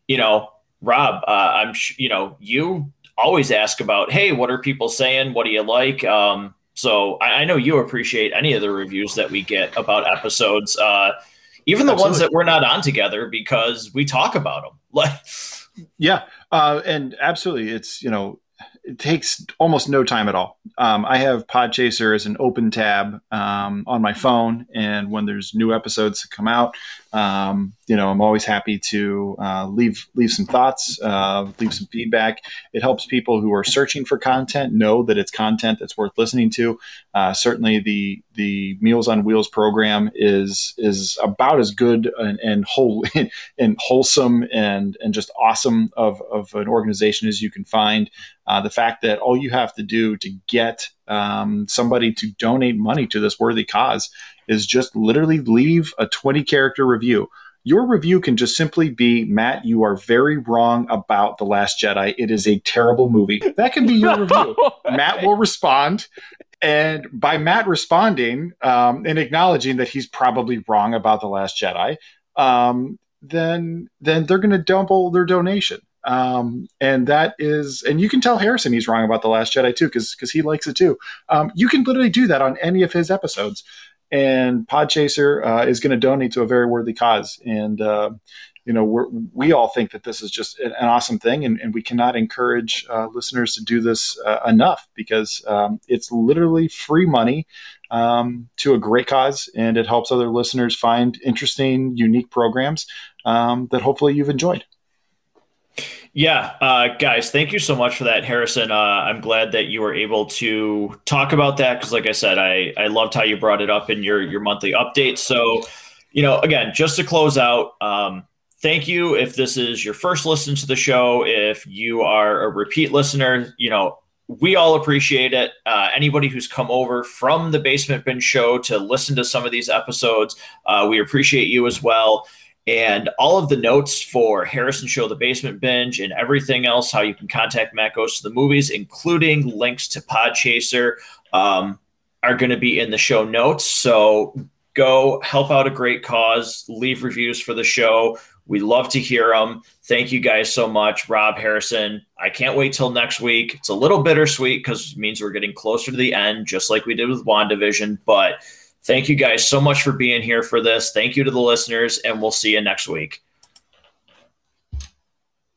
Speaker 1: you know, Rob, uh, I'm you know you always ask about, hey, what are people saying? What do you like? Um, so I, I, know you appreciate any of the reviews that we get about episodes, uh, even the Absolutely. ones that we're not on together because we talk about them. *laughs* Like,
Speaker 2: yeah, uh, and absolutely, it's you know it takes almost no time at all. Um, I have Podchaser as an open tab um, on my phone, and when there's new episodes that come out, um, you know, I'm always happy to uh, leave leave some thoughts, uh, leave some feedback. It helps people who are searching for content know that it's content that's worth listening to. Uh, certainly, the the Meals on Wheels program is is about as good and, and whole *laughs* and wholesome and and just awesome of, of an organization as you can find. Uh, the fact that all you have to do to get um, somebody to donate money to this worthy cause is just literally leave a 20 character review. Your review can just simply be Matt, you are very wrong about The Last Jedi. It is a terrible movie. That can be your *laughs* review. Matt will respond. And by Matt responding um, and acknowledging that he's probably wrong about The Last Jedi, um, then then they're going to double their donation. Um, and that is, and you can tell Harrison he's wrong about the Last Jedi too, because because he likes it too. Um, you can literally do that on any of his episodes, and Podchaser uh, is going to donate to a very worthy cause. And uh, you know, we we all think that this is just an, awesome thing, and, and we cannot encourage uh, listeners to do this uh, enough because um, it's literally free money um, to a great cause, and it helps other listeners find interesting, unique programs um, that hopefully you've enjoyed.
Speaker 1: Yeah, uh, guys, thank you so much for that, Harrison. Uh, I'm glad that you were able to talk about that because, like I said, I I loved how you brought it up in your your monthly update. So, you know, again, just to close out, um, thank you if this is your first listen to the show. If you are a repeat listener, you know, we all appreciate it. Uh, anybody who's come over from the Basement Binge show to listen to some of these episodes, uh, we appreciate you as well. And all of the notes for Harrison Show, The Basement Binge, and everything else, how you can contact Matt Goes to the Movies, including links to Podchaser, um, are going to be in the show notes. So go help out a great cause, leave reviews for the show. We love to hear them. Thank you guys so much, Rob Harrison. I can't wait till next week. It's a little bittersweet because it means we're getting closer to the end, just like we did with WandaVision. But Thank you guys so much for being here for this. Thank you to the listeners, and we'll see you next week.